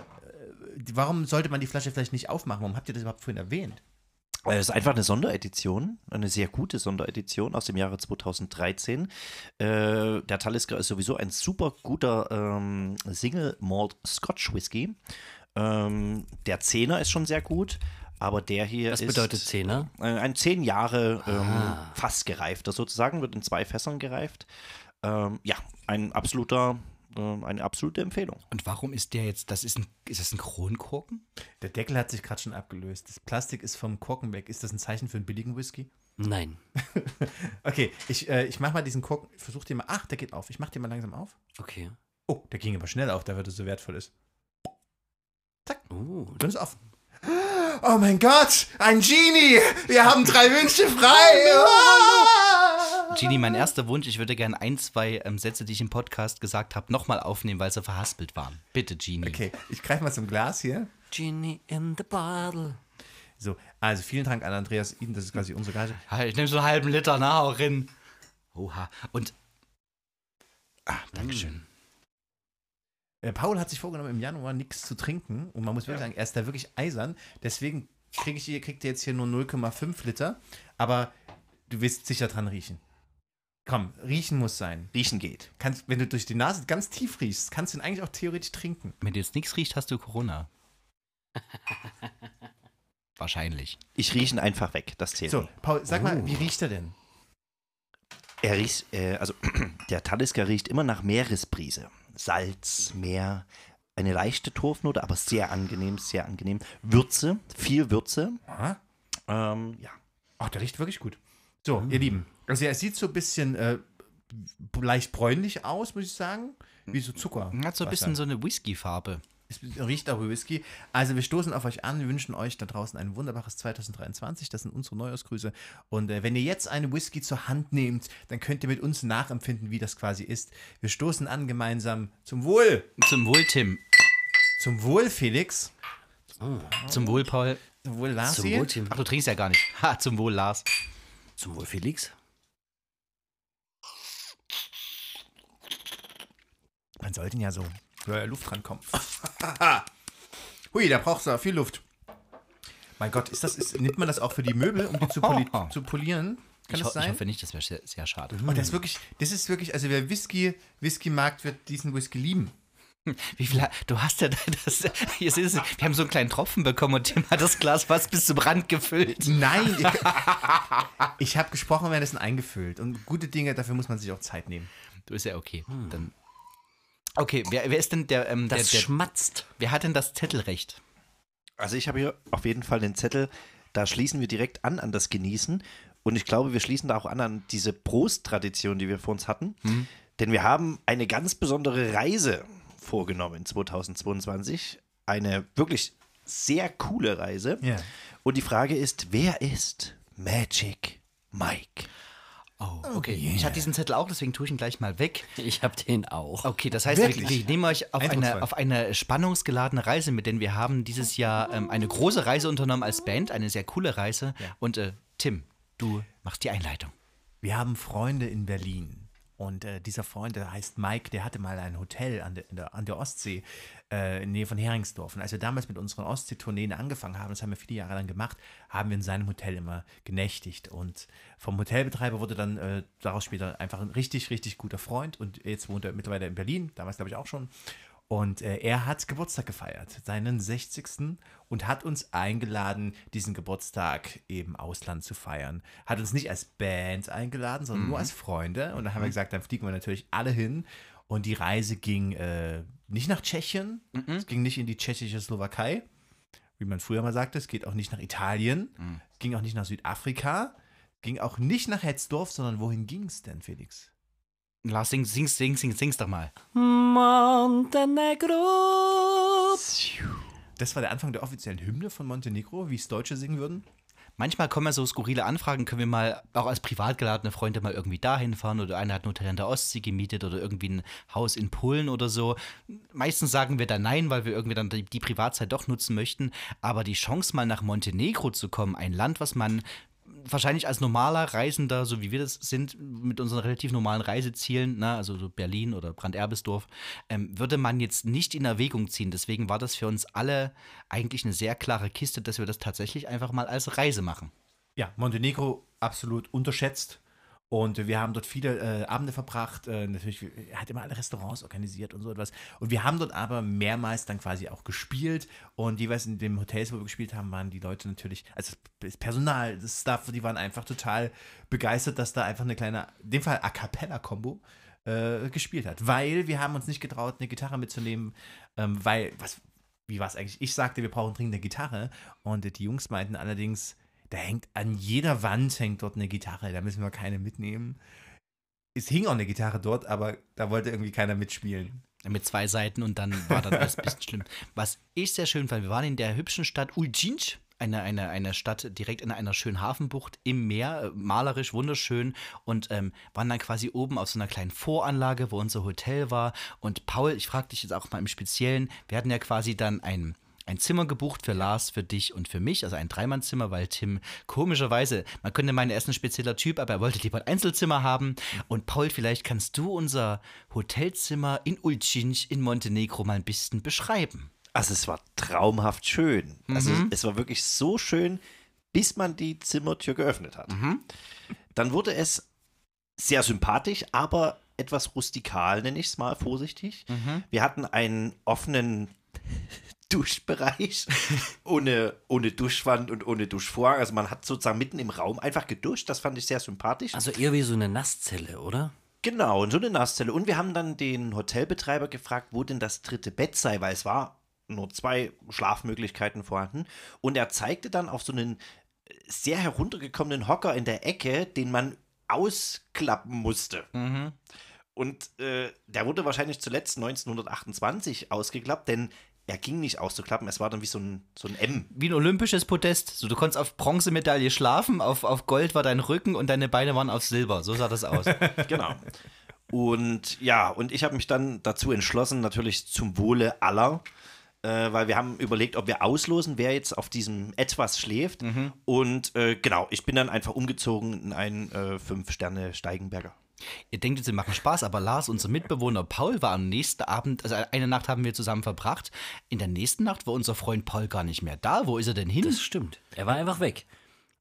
[SPEAKER 3] warum sollte man die Flasche vielleicht nicht aufmachen? Warum habt ihr das überhaupt vorhin erwähnt?
[SPEAKER 5] Es ist einfach eine Sonderedition, eine sehr gute Sonderedition aus dem Jahre 2013. Äh, der Talisker ist sowieso ein super guter ähm, Single Malt Scotch Whisky. Ähm, der Zehner ist schon sehr gut, aber der hier
[SPEAKER 6] Was
[SPEAKER 5] ist
[SPEAKER 6] bedeutet Zehner?
[SPEAKER 5] äh, ein zehn Jahre ähm,
[SPEAKER 6] Ah.
[SPEAKER 5] fast gereifter sozusagen, wird in zwei Fässern gereift. Ähm, ja, ein absoluter, ähm, eine absolute Empfehlung.
[SPEAKER 4] Und warum ist der jetzt, das ist ein, ist das ein Kronkorken?
[SPEAKER 3] Der Deckel hat sich gerade schon abgelöst. Das Plastik ist vom Korken weg. Ist das ein Zeichen für einen billigen Whisky?
[SPEAKER 6] Nein.
[SPEAKER 3] Okay, ich, äh, ich mach mal diesen Korken. Ich versuch den mal. Ach, der geht auf. Ich mach den mal langsam auf.
[SPEAKER 6] Okay.
[SPEAKER 3] Oh, der ging aber schnell auf, da wird es so wertvoll ist.
[SPEAKER 6] Uh,
[SPEAKER 3] Dann ist offen. Oh mein Gott, ein Genie! Wir haben drei Wünsche frei!
[SPEAKER 4] Genie, mein erster Wunsch, ich würde gerne ein, zwei ähm, Sätze, die ich im Podcast gesagt habe, nochmal aufnehmen, weil sie verhaspelt waren. Bitte, Genie.
[SPEAKER 3] Okay, ich greife mal zum Glas hier.
[SPEAKER 6] Genie in the bottle.
[SPEAKER 3] So, also vielen Dank an Andreas Iden, das ist quasi unsere Gage.
[SPEAKER 4] Ja, Ich nehme so einen halben Liter nach auch hin. Oha. Und. Ah, Dankeschön.
[SPEAKER 3] Äh, Paul hat sich vorgenommen, im Januar nichts zu trinken. Und man muss wirklich sagen, er ist da wirklich eisern. Deswegen krieg ich, hier- kriegt ihr jetzt hier nur 0,5 Liter. Aber du wirst sicher dran riechen. Komm, riechen muss sein.
[SPEAKER 5] Riechen geht.
[SPEAKER 3] Kannst, wenn du durch die Nase ganz tief riechst, kannst du ihn eigentlich auch theoretisch trinken.
[SPEAKER 4] Wenn dir jetzt nichts riecht, hast du Corona. Wahrscheinlich.
[SPEAKER 5] Ich rieche ihn einfach weg, das zählt.
[SPEAKER 3] So, Paul, sag mal, wie riecht er denn?
[SPEAKER 5] Er riecht, äh, also der Talisker riecht immer nach Meeresbrise. Salz, Meer, eine leichte Torfnote, aber sehr angenehm, sehr angenehm. Würze, viel Würze.
[SPEAKER 3] Aha.
[SPEAKER 5] Ähm, ja.
[SPEAKER 3] Ach, der riecht wirklich gut. So, ihr Lieben. Also er sieht so ein bisschen äh, leicht bräunlich aus, muss ich sagen. Wie so Zucker.
[SPEAKER 4] Hat so ein bisschen so eine Whisky-Farbe.
[SPEAKER 3] Es riecht auch wie Whisky. Also wir stoßen auf euch an. Wir wünschen euch da draußen ein wunderbares 2023. Das sind unsere Neujahrsgrüße. Und äh, wenn ihr jetzt eine Whisky zur Hand nehmt, dann könnt ihr mit uns nachempfinden, wie das quasi ist. Wir stoßen an gemeinsam zum Wohl.
[SPEAKER 4] Zum Wohl, Tim.
[SPEAKER 3] Zum Wohl, Felix.
[SPEAKER 4] Zum Wohl, Paul.
[SPEAKER 3] Zum Wohl, Lars.
[SPEAKER 6] Zum Wohl, Tim.
[SPEAKER 4] Ach, du trinkst ja gar nicht. Ha, zum Wohl, Lars.
[SPEAKER 6] Zum Wohl, Felix.
[SPEAKER 3] Man sollte ja so ja, Luft rankommen. Hui, da brauchst du viel Luft. Mein Gott, ist das, ist, nimmt man das auch für die Möbel, um die zu, poli zu polieren? Kann
[SPEAKER 4] Ich,
[SPEAKER 3] das
[SPEAKER 4] ho ich
[SPEAKER 3] sein?
[SPEAKER 4] hoffe nicht, das wäre sehr, sehr schade.
[SPEAKER 3] Und das ist wirklich, das ist wirklich, also wer Whisky, Whisky-Markt wird diesen Whisky lieben.
[SPEAKER 4] Wie viel, du hast ja das, hier ist es, wir haben so einen kleinen Tropfen bekommen und Tim hat das Glas fast bis zum Rand gefüllt.
[SPEAKER 3] Nein, ich, ich habe gesprochen, währenddessen eingefüllt. Und gute Dinge, dafür muss man sich auch Zeit nehmen.
[SPEAKER 4] Du ist ja okay. Dann. Okay, wer, wer ist denn der, ähm, der,
[SPEAKER 6] Das
[SPEAKER 4] der,
[SPEAKER 6] schmatzt.
[SPEAKER 4] wer hat denn das Zettelrecht?
[SPEAKER 5] Also ich habe hier auf jeden Fall den Zettel, da schließen wir direkt an an das Genießen. Und ich glaube, wir schließen da auch an an diese Prost-Tradition, die wir vor uns hatten. Denn wir haben eine ganz besondere Reise vorgenommen 2022. Eine wirklich sehr coole Reise.
[SPEAKER 3] Ja.
[SPEAKER 5] Und die Frage ist, wer ist Magic Mike?
[SPEAKER 4] Oh, okay. Ich hatte diesen Zettel auch, deswegen tue ich ihn gleich mal weg.
[SPEAKER 6] Ich hab den auch.
[SPEAKER 4] Okay, das heißt, wir,
[SPEAKER 3] Wirklich?
[SPEAKER 4] wir nehmen euch auf eine, auf eine spannungsgeladene Reise mit, denn wir haben dieses Jahr ähm, eine große Reise unternommen als Band, eine sehr coole Reise. Und äh, Tim, du machst die Einleitung.
[SPEAKER 3] Wir haben Freunde in Berlin. Und äh, dieser Freund, der heißt Mike, der hatte mal ein Hotel an der, an der Ostsee äh, in Nähe von Heringsdorf. Und als wir damals mit unseren Ostsee-Tourneen angefangen haben, das haben wir viele Jahre lang gemacht, haben wir in seinem Hotel immer genächtigt. Und vom Hotelbetreiber wurde dann äh, daraus später einfach ein richtig, richtig guter Freund. Und jetzt wohnt er mittlerweile in Berlin, damals glaube ich auch schon. Und äh, er hat Geburtstag gefeiert, seinen 60. und hat uns eingeladen, diesen Geburtstag im Ausland zu feiern. Hat uns nicht als Band eingeladen, sondern nur als Freunde. Und dann haben wir gesagt, dann fliegen wir natürlich alle hin. Und die Reise ging äh, nicht nach Tschechien, es ging nicht in die tschechische Slowakei, wie man früher mal sagte, es geht auch nicht nach Italien, ging auch nicht nach Südafrika, ging auch nicht nach Hetzdorf, sondern wohin ging es denn, Felix?
[SPEAKER 4] Lars, sing, sing's, sing's, sing's, sing's doch mal.
[SPEAKER 6] Montenegro.
[SPEAKER 3] Das war der Anfang der offiziellen Hymne von Montenegro, wie es Deutsche singen würden.
[SPEAKER 4] Manchmal kommen ja so skurrile Anfragen, können wir mal auch als privat geladene Freunde mal irgendwie dahin fahren oder einer hat ein Hotel an der Ostsee gemietet oder irgendwie ein Haus in Polen oder so. Meistens sagen wir dann nein, weil wir irgendwie dann die, die Privatzeit doch nutzen möchten. Aber die Chance mal nach Montenegro zu kommen, ein Land, was man wahrscheinlich als normaler Reisender, so wie wir das sind, mit unseren relativ normalen Reisezielen, na, also so Berlin oder Brand-Erbisdorf, ähm, würde man jetzt nicht in Erwägung ziehen. Deswegen war das für uns alle eigentlich eine sehr klare Kiste, dass wir das tatsächlich einfach mal als Reise machen.
[SPEAKER 3] Ja, Montenegro absolut unterschätzt. Und wir haben dort viele äh, Abende verbracht. Äh, natürlich, er hat immer alle Restaurants organisiert und so etwas. Und wir haben dort aber mehrmals dann quasi auch gespielt. Und jeweils in dem Hotels, wo wir gespielt haben, waren die Leute natürlich, also das Personal, das Staff, die waren einfach total begeistert, dass da einfach eine kleine, in dem Fall A Cappella-Kombo äh, gespielt hat. Weil wir haben uns nicht getraut, eine Gitarre mitzunehmen, ähm, weil, was, wie war es eigentlich? Ich sagte, wir brauchen dringend eine Gitarre. Und die Jungs meinten allerdings, da hängt an jeder Wand hängt dort eine Gitarre, da müssen wir keine mitnehmen. Es hing auch eine Gitarre dort, aber da wollte irgendwie keiner mitspielen.
[SPEAKER 4] Mit zwei Seiten und dann war alles ein bisschen schlimm. Was ich sehr schön fand, wir waren in der hübschen Stadt Ulcinj eine, eine, eine Stadt direkt in einer schönen Hafenbucht im Meer, malerisch, wunderschön und ähm, waren dann quasi oben auf so einer kleinen Voranlage, wo unser Hotel war. Und Paul, ich frage dich jetzt auch mal im Speziellen, wir hatten ja quasi dann ein ein Zimmer gebucht für Lars, für dich und für mich, also ein Dreimannzimmer, weil Tim komischerweise, man könnte meinen, er ist ein spezieller Typ, aber er wollte lieber ein Einzelzimmer haben. Und Paul, vielleicht kannst du unser Hotelzimmer in Ulcinj in Montenegro mal ein bisschen beschreiben.
[SPEAKER 5] Also es war traumhaft schön. Also
[SPEAKER 4] Mhm.
[SPEAKER 5] es war wirklich so schön, bis man die Zimmertür geöffnet hat.
[SPEAKER 4] Mhm.
[SPEAKER 5] Dann wurde es sehr sympathisch, aber etwas rustikal, nenne ich es mal vorsichtig.
[SPEAKER 4] Mhm.
[SPEAKER 5] Wir hatten einen offenen Duschbereich ohne, ohne Duschwand und ohne Duschvorhang. Also man hat sozusagen mitten im Raum einfach geduscht. Das fand ich sehr sympathisch.
[SPEAKER 6] Also eher wie so eine Nasszelle, oder?
[SPEAKER 5] Genau, und so eine Nasszelle. Und wir haben dann den Hotelbetreiber gefragt, wo denn das dritte Bett sei, weil es war nur zwei Schlafmöglichkeiten vorhanden. Und er zeigte dann auf so einen sehr heruntergekommenen Hocker in der Ecke, den man ausklappen musste. Und äh, der wurde wahrscheinlich zuletzt 1928 ausgeklappt, denn er ging nicht auszuklappen, es war dann wie so ein, so ein M.
[SPEAKER 4] Wie ein olympisches Podest. So, du konntest auf Bronzemedaille schlafen, auf, auf Gold war dein Rücken und deine Beine waren auf Silber. So sah das aus.
[SPEAKER 5] Genau. Und ja, und ich habe mich dann dazu entschlossen, natürlich zum Wohle aller, äh, weil wir haben überlegt, ob wir auslosen, wer jetzt auf diesem etwas schläft. Und äh, genau, ich bin dann einfach umgezogen in einen äh, Fünf-Sterne-Steigenberger.
[SPEAKER 4] Ihr denkt jetzt, wir machen Spaß, aber Lars, unser Mitbewohner Paul, war am nächsten Abend, also eine Nacht haben wir zusammen verbracht. In der nächsten Nacht war unser Freund Paul gar nicht mehr da. Wo ist er denn hin?
[SPEAKER 6] Das stimmt. Er war einfach weg.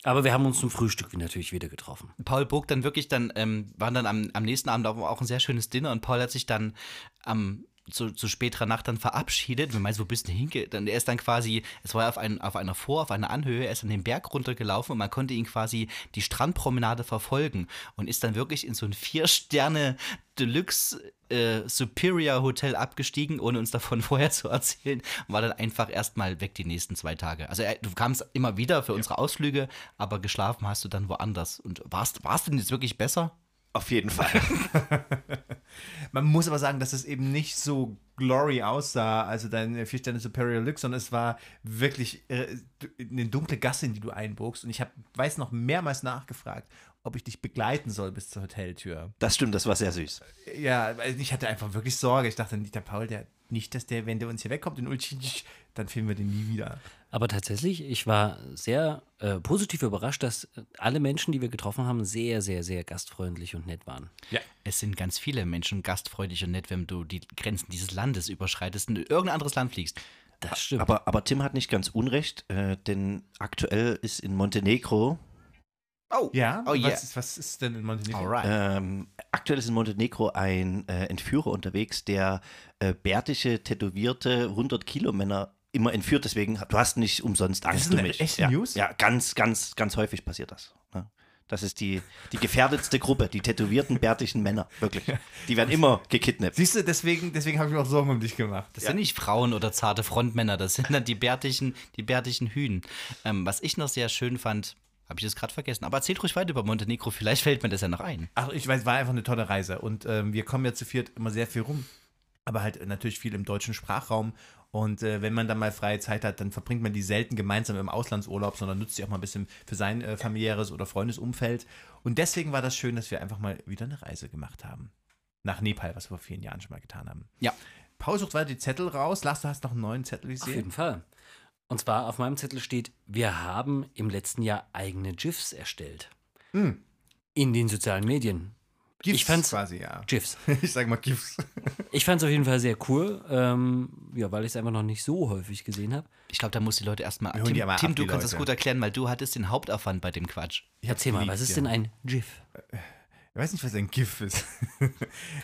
[SPEAKER 6] Aber wir haben uns zum Frühstück natürlich wieder getroffen.
[SPEAKER 4] Paul bog dann wirklich dann, ähm, waren dann am, am nächsten Abend auch, auch ein sehr schönes Dinner und Paul hat sich dann am zu, zu späterer Nacht dann verabschiedet. Wir meinen, wo bist du hinge? Dann, er ist dann quasi, es war auf, ein, auf einer Vor, auf einer Anhöhe, er ist dann den Berg runtergelaufen und man konnte ihn quasi die Strandpromenade verfolgen und ist dann wirklich in so ein Vier-Sterne Deluxe äh, Superior Hotel abgestiegen, ohne uns davon vorher zu erzählen, und war dann einfach erstmal weg die nächsten zwei Tage. Also er, du kamst immer wieder für unsere Ausflüge, aber geschlafen hast du dann woanders. Und warst, warst du denn jetzt wirklich besser?
[SPEAKER 5] Auf jeden Fall.
[SPEAKER 3] Man muss aber sagen, dass es eben nicht so glory aussah, also dein vier Sterne Superior Lux, sondern es war wirklich äh, eine dunkle Gasse, in die du einbogst. Und ich habe, weiß noch, mehrmals nachgefragt, ob ich dich begleiten soll bis zur Hoteltür.
[SPEAKER 5] Das stimmt, das war sehr süß.
[SPEAKER 3] Ja, weil ich hatte einfach wirklich Sorge. Ich dachte der Paul, der nicht, dass der, wenn der uns hier wegkommt in Ulcinj, dann finden wir den nie wieder.
[SPEAKER 6] Aber tatsächlich, ich war sehr äh, positiv überrascht, dass äh, alle Menschen, die wir getroffen haben, sehr, sehr, sehr gastfreundlich und nett waren.
[SPEAKER 4] Es sind ganz viele Menschen gastfreundlich und nett, wenn du die Grenzen dieses Landes überschreitest und in irgendein anderes Land fliegst.
[SPEAKER 6] Das stimmt.
[SPEAKER 5] Aber, aber Tim hat nicht ganz unrecht, äh, denn aktuell ist in Montenegro
[SPEAKER 4] Oh,
[SPEAKER 3] Ja?
[SPEAKER 4] Oh, yeah.
[SPEAKER 3] was, ist, was ist denn in Montenegro?
[SPEAKER 4] Alright.
[SPEAKER 5] Ähm, aktuell ist in Montenegro ein äh, Entführer unterwegs, der äh, bärtige, tätowierte 100 Kilo Männer immer entführt. Deswegen, du hast nicht umsonst Angst
[SPEAKER 3] ist eine
[SPEAKER 5] um mich.
[SPEAKER 3] echte
[SPEAKER 5] ja,
[SPEAKER 3] News?
[SPEAKER 5] Ja, ganz, ganz, ganz häufig passiert das. Ne? Das ist die, die gefährdetste Gruppe, die tätowierten, bärtigen Männer. Wirklich. Die werden immer gekidnappt.
[SPEAKER 3] Siehst du, deswegen, deswegen habe ich mir auch Sorgen um dich gemacht.
[SPEAKER 4] Das sind nicht Frauen oder zarte Frontmänner, das sind dann die bärtigen, die bärtigen Hühn. Ähm, was ich noch sehr schön fand, habe ich das gerade vergessen. Aber erzählt ruhig weiter über Montenegro, vielleicht fällt mir das ja noch ein.
[SPEAKER 3] Ach, ich weiß, war einfach eine tolle Reise. Und ähm, wir kommen ja zu viert immer sehr viel rum. Aber halt natürlich viel im deutschen Sprachraum. Und äh, wenn man dann mal freie Zeit hat, dann verbringt man die selten gemeinsam im Auslandsurlaub, sondern nutzt sie auch mal ein bisschen für sein äh, familiäres oder Freundesumfeld. Und deswegen war das schön, dass wir einfach mal wieder eine Reise gemacht haben. Nach Nepal, was wir vor vielen Jahren schon mal getan haben.
[SPEAKER 4] Ja.
[SPEAKER 3] Paul sucht weiter die Zettel raus. Lars, du hast noch einen neuen Zettel
[SPEAKER 6] Auf
[SPEAKER 3] gesehen.
[SPEAKER 6] jeden Fall. Und zwar auf meinem Zettel steht, wir haben im letzten Jahr eigene GIFs erstellt.
[SPEAKER 3] Hm.
[SPEAKER 6] In den sozialen Medien.
[SPEAKER 3] GIFs
[SPEAKER 6] ich fand's
[SPEAKER 3] quasi, ja.
[SPEAKER 6] GIFs.
[SPEAKER 3] Ich sag mal GIFs.
[SPEAKER 6] Ich fand es auf jeden Fall sehr cool, ähm, ja, weil ich es einfach noch nicht so häufig gesehen habe.
[SPEAKER 4] Ich glaube, da muss die Leute erstmal. Tim,
[SPEAKER 3] die aber
[SPEAKER 4] Tim
[SPEAKER 3] ab,
[SPEAKER 4] du kannst das
[SPEAKER 3] Leute.
[SPEAKER 4] gut erklären, weil du hattest den Hauptaufwand bei dem Quatsch.
[SPEAKER 3] Ich
[SPEAKER 6] Erzähl mal, was ist
[SPEAKER 3] ja.
[SPEAKER 6] denn ein GIF?
[SPEAKER 3] Ich weiß nicht, was ein GIF ist.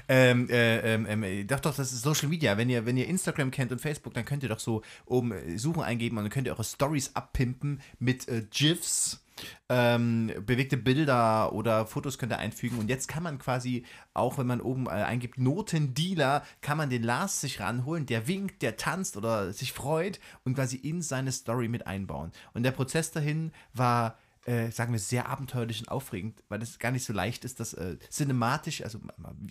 [SPEAKER 3] ähm, äh, ähm, ähm, doch, doch, das ist Social Media. Wenn ihr, wenn ihr Instagram kennt und Facebook, dann könnt ihr doch so oben äh, Suchen eingeben und dann könnt ihr eure Stories abpimpen mit äh, GIFs. Ähm, bewegte Bilder oder Fotos könnt ihr einfügen und jetzt kann man quasi auch, wenn man oben äh, eingibt Notendealer, kann man den Lars sich ranholen, der winkt, der tanzt oder sich freut und quasi in seine Story mit einbauen. Und der Prozess dahin war äh, sagen wir, sehr abenteuerlich und aufregend, weil es gar nicht so leicht ist, das äh, cinematisch, also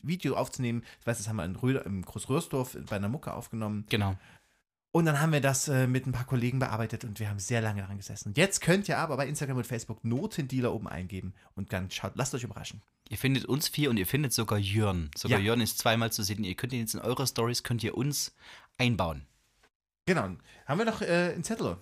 [SPEAKER 3] Video aufzunehmen. Ich weiß, das haben wir in Röder, im Großröhrsdorf bei einer Mucke aufgenommen.
[SPEAKER 4] Genau.
[SPEAKER 3] Und dann haben wir das äh, mit ein paar Kollegen bearbeitet und wir haben sehr lange daran gesessen. Und jetzt könnt ihr aber bei Instagram und Facebook Notendealer oben eingeben und dann schaut, lasst euch überraschen.
[SPEAKER 4] Ihr findet uns vier und ihr findet sogar Jörn. Sogar
[SPEAKER 3] Ja.
[SPEAKER 4] Jörn ist zweimal zu sehen. Ihr könnt ihn jetzt in eure Stories, könnt ihr uns einbauen.
[SPEAKER 3] Genau. Haben wir noch äh, einen Zettel?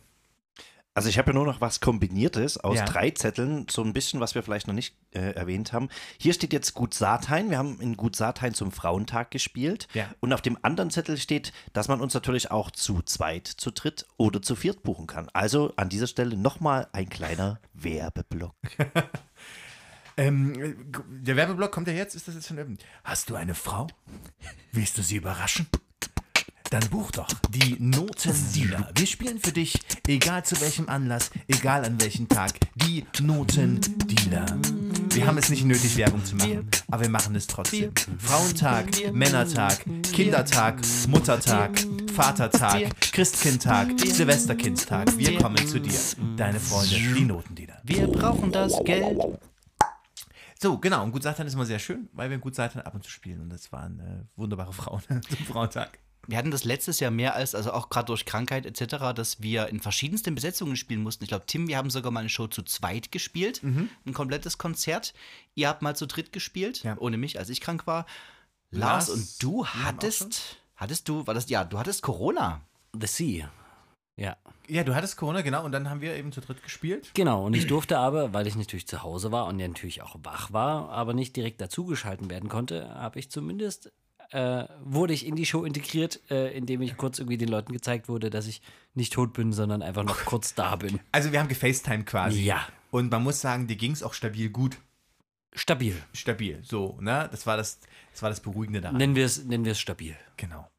[SPEAKER 5] Also ich habe ja nur noch was Kombiniertes aus
[SPEAKER 3] Ja.
[SPEAKER 5] drei Zetteln, so ein bisschen, was wir vielleicht noch nicht äh, erwähnt haben. Hier steht jetzt Gut Saathain. Wir haben in Gut Saathain zum Frauentag gespielt.
[SPEAKER 3] Ja.
[SPEAKER 5] Und auf dem anderen Zettel steht, dass man uns natürlich auch zu zweit, zu dritt oder zu viert buchen kann. Also an dieser Stelle nochmal ein kleiner Werbeblock.
[SPEAKER 3] Ähm, der Werbeblock kommt ja jetzt. Ist das jetzt schon öffnen? Hast du eine Frau? Willst du sie überraschen? Dann buch doch die Notendealer. Wir spielen für dich, egal zu welchem Anlass, egal an welchem Tag, die Notendealer. Wir haben es nicht nötig, Werbung zu machen, aber wir machen es trotzdem. Frauentag, Männertag, Kindertag, Muttertag, Vatertag, Christkindtag, Silvesterkindstag. Wir kommen zu dir, deine Freunde, die Notendealer.
[SPEAKER 4] Wir brauchen das Geld.
[SPEAKER 3] So, genau. Und Gut Satan ist immer sehr schön, weil wir Gut Satan ab und zu spielen. Und das waren äh, wunderbare Frauen zum Frauentag.
[SPEAKER 4] Wir hatten das letztes Jahr mehr als, also auch gerade durch Krankheit etc., dass wir in verschiedensten Besetzungen spielen mussten. Ich glaube, Tim, wir haben sogar mal eine Show zu zweit gespielt, ein komplettes Konzert. Ihr habt mal zu dritt gespielt,
[SPEAKER 3] Ja.
[SPEAKER 4] ohne mich, als ich krank war. Lars,
[SPEAKER 3] Lars,
[SPEAKER 4] und du hattest, hattest du, war das, ja, du hattest Corona.
[SPEAKER 6] The Sea. Ja.
[SPEAKER 3] Ja, du hattest Corona, genau. Und dann haben wir eben zu dritt gespielt.
[SPEAKER 6] Genau, und ich durfte aber, weil ich natürlich zu Hause war und ja natürlich auch wach war, aber nicht direkt dazugeschalten werden konnte, habe ich zumindest, äh, wurde ich in die Show integriert, äh, indem ich kurz irgendwie den Leuten gezeigt wurde, dass ich nicht tot bin, sondern einfach noch kurz da bin.
[SPEAKER 3] Also wir haben gefacetimed quasi.
[SPEAKER 6] Ja.
[SPEAKER 3] Und man muss sagen, dir ging es auch stabil gut.
[SPEAKER 6] Stabil.
[SPEAKER 3] Stabil. So, ne? Das war das, das, war das Beruhigende daran.
[SPEAKER 6] Nennen wir es nennen stabil.
[SPEAKER 3] Genau.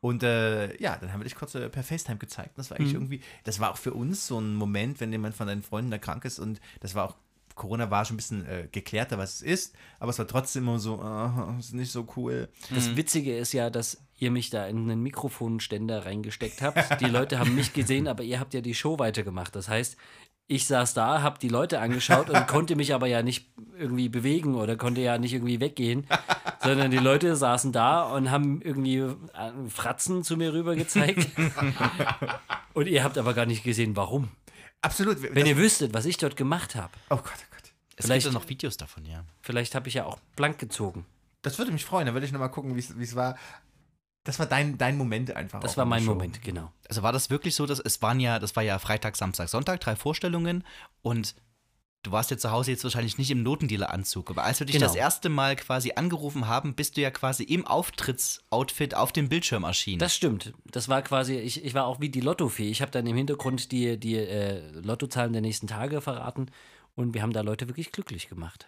[SPEAKER 3] Und äh, ja, dann haben wir dich kurz äh, per FaceTime gezeigt. Das war eigentlich irgendwie, das war auch für uns so ein Moment, wenn jemand von deinen Freunden da krank ist und das war auch, Corona war schon ein bisschen äh, geklärter, was es ist, aber es war trotzdem immer so, ah, ist nicht so cool.
[SPEAKER 6] Das Witzige ist ja, dass ihr mich da in einen Mikrofonständer reingesteckt habt. Die Leute haben mich gesehen, aber ihr habt ja die Show weitergemacht. Das heißt, ich saß da, hab die Leute angeschaut und konnte mich aber ja nicht irgendwie bewegen oder konnte ja nicht irgendwie weggehen, sondern die Leute saßen da und haben irgendwie äh, Fratzen zu mir rüber gezeigt. Und ihr habt aber gar nicht gesehen, warum.
[SPEAKER 3] Absolut.
[SPEAKER 6] Wenn
[SPEAKER 3] das,
[SPEAKER 6] ihr wüsstet, was ich dort gemacht habe,
[SPEAKER 3] oh Gott, oh Gott.
[SPEAKER 4] Es
[SPEAKER 6] Vielleicht-
[SPEAKER 4] gibt ja noch Videos davon, ja.
[SPEAKER 6] vielleicht habe ich ja auch blank gezogen.
[SPEAKER 3] Das würde mich freuen. Da würde ich nochmal gucken, wie es war. Das war dein, dein Moment einfach.
[SPEAKER 6] Das war mein
[SPEAKER 3] Show.
[SPEAKER 6] Moment, genau.
[SPEAKER 4] Also war das wirklich so, dass es waren ja, das war ja Freitag, Samstag, Sonntag, drei Vorstellungen und du warst ja zu Hause jetzt wahrscheinlich nicht im Notendealer-Anzug, aber als wir dich
[SPEAKER 6] Genau.
[SPEAKER 4] das erste Mal quasi angerufen haben, bist du ja quasi im Auftrittsoutfit auf dem Bildschirm erschienen.
[SPEAKER 6] Das stimmt. Das war quasi, ich, ich war auch wie die Lottofee. Ich habe dann im Hintergrund die, die äh, Lottozahlen der nächsten Tage verraten und wir haben da Leute wirklich glücklich gemacht.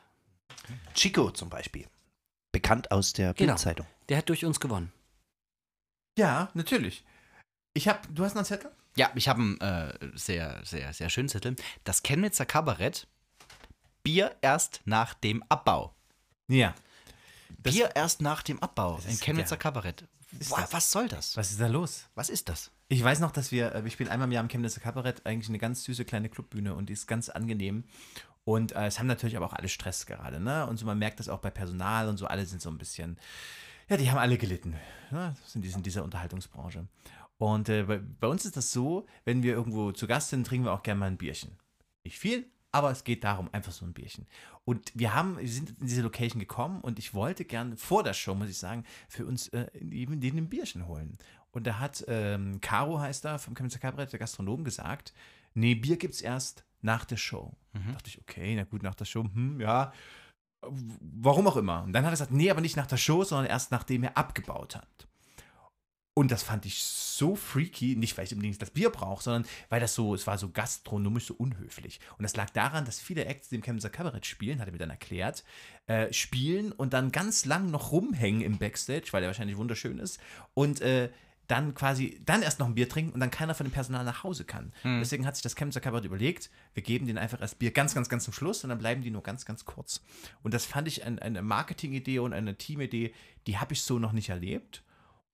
[SPEAKER 5] Chico zum Beispiel. Bekannt aus der
[SPEAKER 6] Genau.
[SPEAKER 5] Bildzeitung.
[SPEAKER 6] Der hat durch uns gewonnen.
[SPEAKER 3] Ja, natürlich. Ich habe, du hast noch einen Zettel?
[SPEAKER 4] ja, ich habe einen äh, sehr, sehr, sehr schönen Zettel. Das Chemnitzer Kabarett, Bier erst nach dem Abbau.
[SPEAKER 3] Ja. Das-
[SPEAKER 4] Bier erst nach dem Abbau. Ein Chemnitzer
[SPEAKER 3] ja.
[SPEAKER 4] Kabarett.
[SPEAKER 3] Das-
[SPEAKER 4] Was soll das?
[SPEAKER 3] Was ist da los?
[SPEAKER 4] Was ist das?
[SPEAKER 3] Ich weiß noch, dass wir, äh, wir spielen einmal im Jahr im Chemnitzer Kabarett, eigentlich eine ganz süße kleine Clubbühne und die ist ganz angenehm. Und äh, es haben natürlich aber auch alle Stress gerade, ne? Und so, man merkt das auch bei Personal und so, alle sind so ein bisschen, ja, die haben alle gelitten, ne? in, dieser, in dieser Unterhaltungsbranche. Und äh, bei, bei uns ist das so, wenn wir irgendwo zu Gast sind, trinken wir auch gerne mal ein Bierchen. Nicht viel, aber es geht darum, einfach so ein Bierchen. Und wir haben, wir sind in diese Location gekommen und ich wollte gerne vor der Show, muss ich sagen, für uns äh, eben denen ein Bierchen holen. Und da hat ähm, Caro, heißt er, vom Chemnitzer Kabarett, der Gastronom, gesagt, nee, Bier gibt's erst nach der Show. Da dachte ich, okay, na gut, nach der Show, hm, ja, warum auch immer. Und dann hat er gesagt, nee, aber nicht nach der Show, sondern erst nachdem er abgebaut hat. Und das fand ich so freaky, nicht weil ich unbedingt das Bier brauche, sondern weil das so, es war so gastronomisch so unhöflich. Und das lag daran, dass viele Acts, die im Chemnitzer Kabarett spielen, hat er mir dann erklärt, äh, spielen und dann ganz lang noch rumhängen im Backstage, weil der wahrscheinlich wunderschön ist. Und äh, dann quasi, dann erst noch ein Bier trinken und dann keiner von dem Personal nach Hause kann. Deswegen hat sich das Chemnitzer Kabarett überlegt, wir geben denen einfach das Bier ganz, ganz, ganz zum Schluss und dann bleiben die nur ganz, ganz kurz. Und das fand ich ein, eine Marketingidee und eine Teamidee, die habe ich so noch nicht erlebt.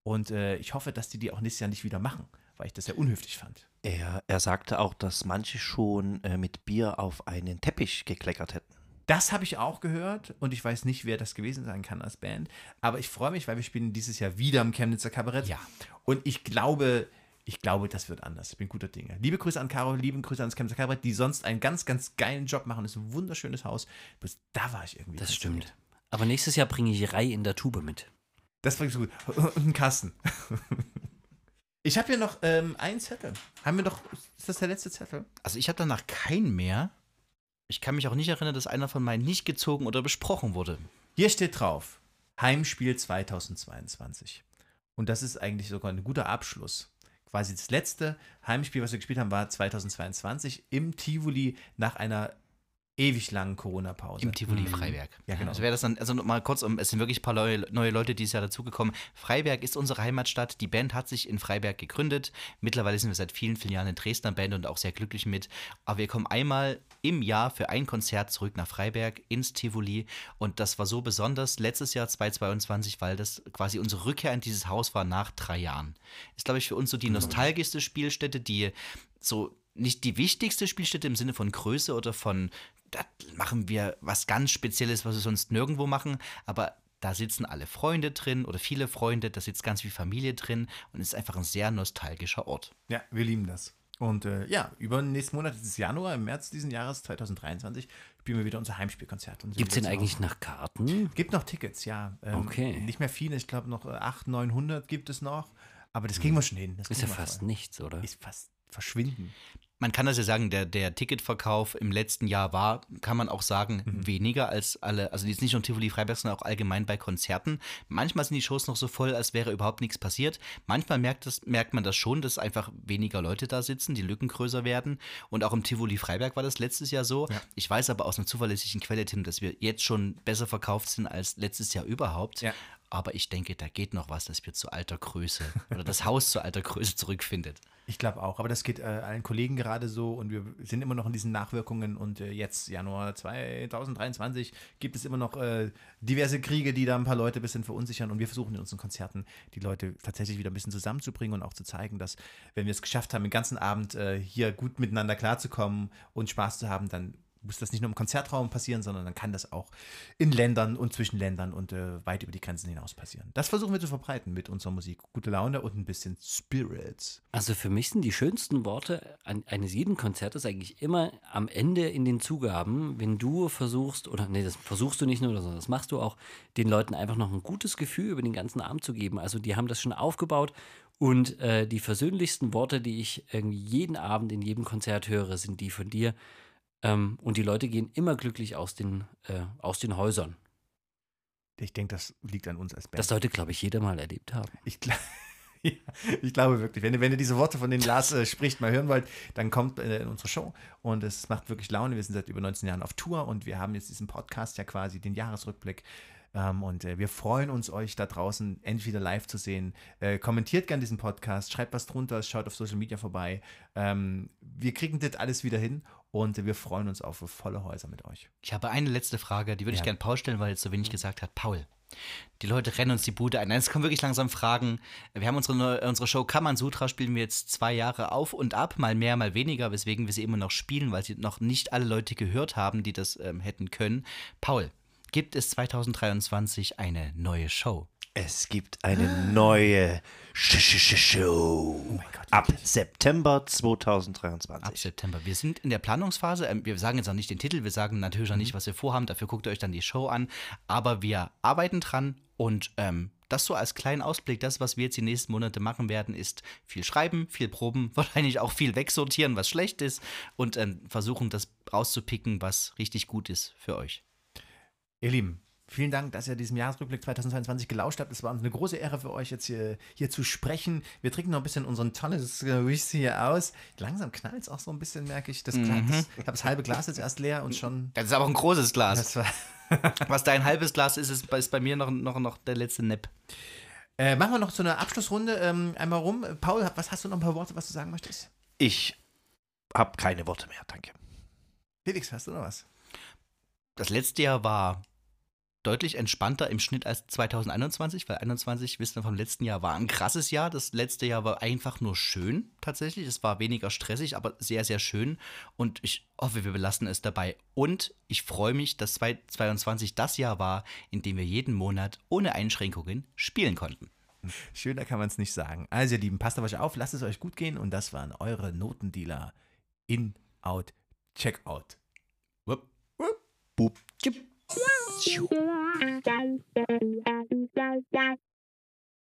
[SPEAKER 3] Und äh, ich hoffe, dass die die auch nächstes Jahr nicht wieder machen, weil ich das sehr unhöflich fand.
[SPEAKER 5] Er, er sagte auch, dass manche schon äh, mit Bier auf einen Teppich gekleckert hätten.
[SPEAKER 3] Das habe ich auch gehört und ich weiß nicht, wer das gewesen sein kann als Band. Aber ich freue mich, weil wir spielen dieses Jahr wieder im Chemnitzer Kabarett.
[SPEAKER 4] Ja.
[SPEAKER 3] Und ich glaube, ich glaube, das wird anders. Ich bin guter Dinge. Liebe Grüße an Caro, liebe Grüße ans Chemnitzer Kabarett, die sonst einen ganz, ganz geilen Job machen. Das ist ein wunderschönes Haus. Da war ich irgendwie.
[SPEAKER 6] Das stimmt. Aber nächstes Jahr bringe ich Rai in der Tube mit.
[SPEAKER 3] Das war so gut. Und einen Kasten. Ich habe hier noch ähm, einen Zettel. Haben wir doch. Ist das der letzte Zettel?
[SPEAKER 4] Also ich habe danach keinen mehr. Ich kann mich auch nicht erinnern, dass einer von meinen nicht gezogen oder besprochen wurde.
[SPEAKER 3] Hier steht drauf: Heimspiel 2022. Und das ist eigentlich sogar ein guter Abschluss. Quasi das letzte Heimspiel, was wir gespielt haben, war 2022 im Tivoli nach einer ewig langen Corona-Pause.
[SPEAKER 4] Im Tivoli Freiberg.
[SPEAKER 3] Ja, genau.
[SPEAKER 4] Also wäre das dann, also mal kurz, um, es sind wirklich ein paar neue, neue Leute dieses Jahr dazugekommen. Freiberg ist unsere Heimatstadt. Die Band hat sich in Freiberg gegründet. Mittlerweile sind wir seit vielen, vielen Jahren eine Dresdner Band und auch sehr glücklich mit. Aber wir kommen einmal im Jahr für ein Konzert zurück nach Freiberg ins Tivoli. Und das war so besonders letztes Jahr 2022, weil das quasi unsere Rückkehr in dieses Haus war nach drei Jahren. Ist, glaube ich, für uns so die nostalgischste Spielstätte, die so nicht die wichtigste Spielstätte im Sinne von Größe oder von, da machen wir was ganz Spezielles, was wir sonst nirgendwo machen, aber da sitzen alle Freunde drin oder viele Freunde, da sitzt ganz viel Familie drin und ist einfach ein sehr nostalgischer Ort.
[SPEAKER 3] Ja, wir lieben das. Und äh, ja, über den nächsten Monat, das ist Januar, im März diesen Jahres 2023, spielen wir wieder unser Heimspielkonzert.
[SPEAKER 6] Gibt es denn eigentlich
[SPEAKER 3] auch-
[SPEAKER 6] nach Karten?
[SPEAKER 3] Gibt noch Tickets, ja. Ähm,
[SPEAKER 6] Okay.
[SPEAKER 3] Nicht mehr viele, ich glaube noch äh, 800, 900 gibt es noch. Aber das kriegen wir schon hin. Das
[SPEAKER 6] Ist ja fast
[SPEAKER 3] voll.
[SPEAKER 6] nichts, oder?
[SPEAKER 3] Ist fast verschwinden.
[SPEAKER 4] Man kann das ja sagen, der, der Ticketverkauf im letzten Jahr war, kann man auch sagen, weniger als alle, also jetzt nicht nur Tivoli Freiberg, sondern auch allgemein bei Konzerten. Manchmal sind die Shows noch so voll, als wäre überhaupt nichts passiert. Manchmal merkt, das, merkt man das schon, dass einfach weniger Leute da sitzen, die Lücken größer werden. Und auch im Tivoli Freiberg war das letztes Jahr so. Ich weiß aber aus einer zuverlässigen Quelle, Tim, dass wir jetzt schon besser verkauft sind als letztes Jahr überhaupt.
[SPEAKER 3] Ja.
[SPEAKER 4] Aber ich denke, da geht noch was, dass wir zu alter Größe oder das Haus zu alter Größe zurückfindet.
[SPEAKER 3] Ich glaube auch, aber das geht äh, allen Kollegen gerade so und wir sind immer noch in diesen Nachwirkungen und äh, jetzt, Januar 2023, gibt es immer noch äh, diverse Kriege, die da ein paar Leute ein bisschen verunsichern und wir versuchen in unseren Konzerten die Leute tatsächlich wieder ein bisschen zusammenzubringen und auch zu zeigen, dass wenn wir es geschafft haben, den ganzen Abend äh, hier gut miteinander klarzukommen und Spaß zu haben, dann muss das nicht nur im Konzertraum passieren, sondern dann kann das auch in Ländern und zwischen Ländern und äh, weit über die Grenzen hinaus passieren. Das versuchen wir zu verbreiten mit unserer Musik. Gute Laune und ein bisschen Spirit.
[SPEAKER 6] Also für mich sind die schönsten Worte an, eines jeden Konzertes eigentlich immer am Ende in den Zugaben, wenn du versuchst, oder nee, das versuchst du nicht nur, sondern das machst du auch, den Leuten einfach noch ein gutes Gefühl über den ganzen Abend zu geben. Also die haben das schon aufgebaut und äh, die versöhnlichsten Worte, die ich irgendwie jeden Abend in jedem Konzert höre, sind die von dir. Ähm, und die Leute gehen immer glücklich aus den, äh, aus den Häusern.
[SPEAKER 3] Ich denke, das liegt an uns als Band.
[SPEAKER 6] Das sollte, glaube ich, jeder mal erlebt haben.
[SPEAKER 3] Ich, gla ja, ich glaube wirklich, wenn, ihr- wenn ihr diese Worte von denen Lars äh, spricht, mal hören wollt, dann kommt äh, in unsere Show und es macht wirklich Laune. Wir sind seit über 19 Jahren auf Tour und wir haben jetzt diesen Podcast ja quasi, den Jahresrückblick. Ähm, und äh, wir freuen uns, euch da draußen endlich wieder live zu sehen. Äh, kommentiert gern diesen Podcast, schreibt was drunter, schaut auf Social Media vorbei. Ähm, wir kriegen das alles wieder hin und wir freuen uns auf volle Häuser mit euch.
[SPEAKER 4] Ich habe eine letzte Frage, die würde ich
[SPEAKER 3] Ja.
[SPEAKER 4] gerne Paul stellen, weil er jetzt so wenig gesagt hat. Paul, die Leute rennen uns die Bude ein. Nein, Es kommen wirklich langsam Fragen. Wir haben unsere, unsere Show Kammern Sutra, spielen wir jetzt zwei Jahre auf und ab, mal mehr, mal weniger, weswegen wir sie immer noch spielen, weil sie noch nicht alle Leute gehört haben, die das ähm, hätten können. Paul, gibt es 2023 eine neue Show?
[SPEAKER 5] Es gibt eine neue Sch Sch Sch Show. Ab September 2023.
[SPEAKER 4] Ab September. Wir sind in der Planungsphase. Ähm, Wir sagen jetzt noch nicht den Titel, wir sagen natürlich noch nicht, was wir vorhaben. Dafür guckt ihr euch dann die Show an. Aber wir arbeiten dran und ähm, das so als kleinen Ausblick, das, was wir jetzt die nächsten Monate machen werden, ist viel schreiben, viel proben, wahrscheinlich auch viel wegsortieren, was schlecht ist und ähm, versuchen, das rauszupicken, was richtig gut ist für euch.
[SPEAKER 3] Ihr Lieben, vielen Dank, dass ihr diesem Jahresrückblick 2022 gelauscht habt. Es war uns eine große Ehre für euch, jetzt hier, hier zu sprechen. Wir trinken noch ein bisschen unseren tolles Whisky hier aus. Langsam knallt es auch so ein bisschen, merke ich. Das, das, ich habe das halbe Glas jetzt erst leer und schon.
[SPEAKER 4] Das ist aber auch ein großes Glas. Was dein halbes Glas ist, ist bei, ist bei mir noch, noch, noch der letzte Nepp.
[SPEAKER 3] äh, machen wir noch so eine Abschlussrunde ähm, einmal rum. Paul, was hast du noch ein paar Worte, was du sagen möchtest?
[SPEAKER 5] Ich habe keine Worte mehr, danke.
[SPEAKER 3] Felix, hast du noch was?
[SPEAKER 4] Das letzte Jahr war deutlich entspannter im Schnitt als 2021, weil 21, wissen wir vom letzten Jahr, war ein krasses Jahr. Das letzte Jahr war einfach nur schön, tatsächlich. Es war weniger stressig, aber sehr, sehr schön. Und ich hoffe, wir belassen es dabei. Und ich freue mich, dass 2022 das Jahr war, in dem wir jeden Monat ohne Einschränkungen spielen konnten.
[SPEAKER 3] Schöner kann man es nicht sagen. Also, ihr Lieben, passt auf euch auf, lasst es euch gut gehen und das waren eure Notendealer. In, out, check out. Wupp, wupp.
[SPEAKER 5] Bub.
[SPEAKER 7] Thank you.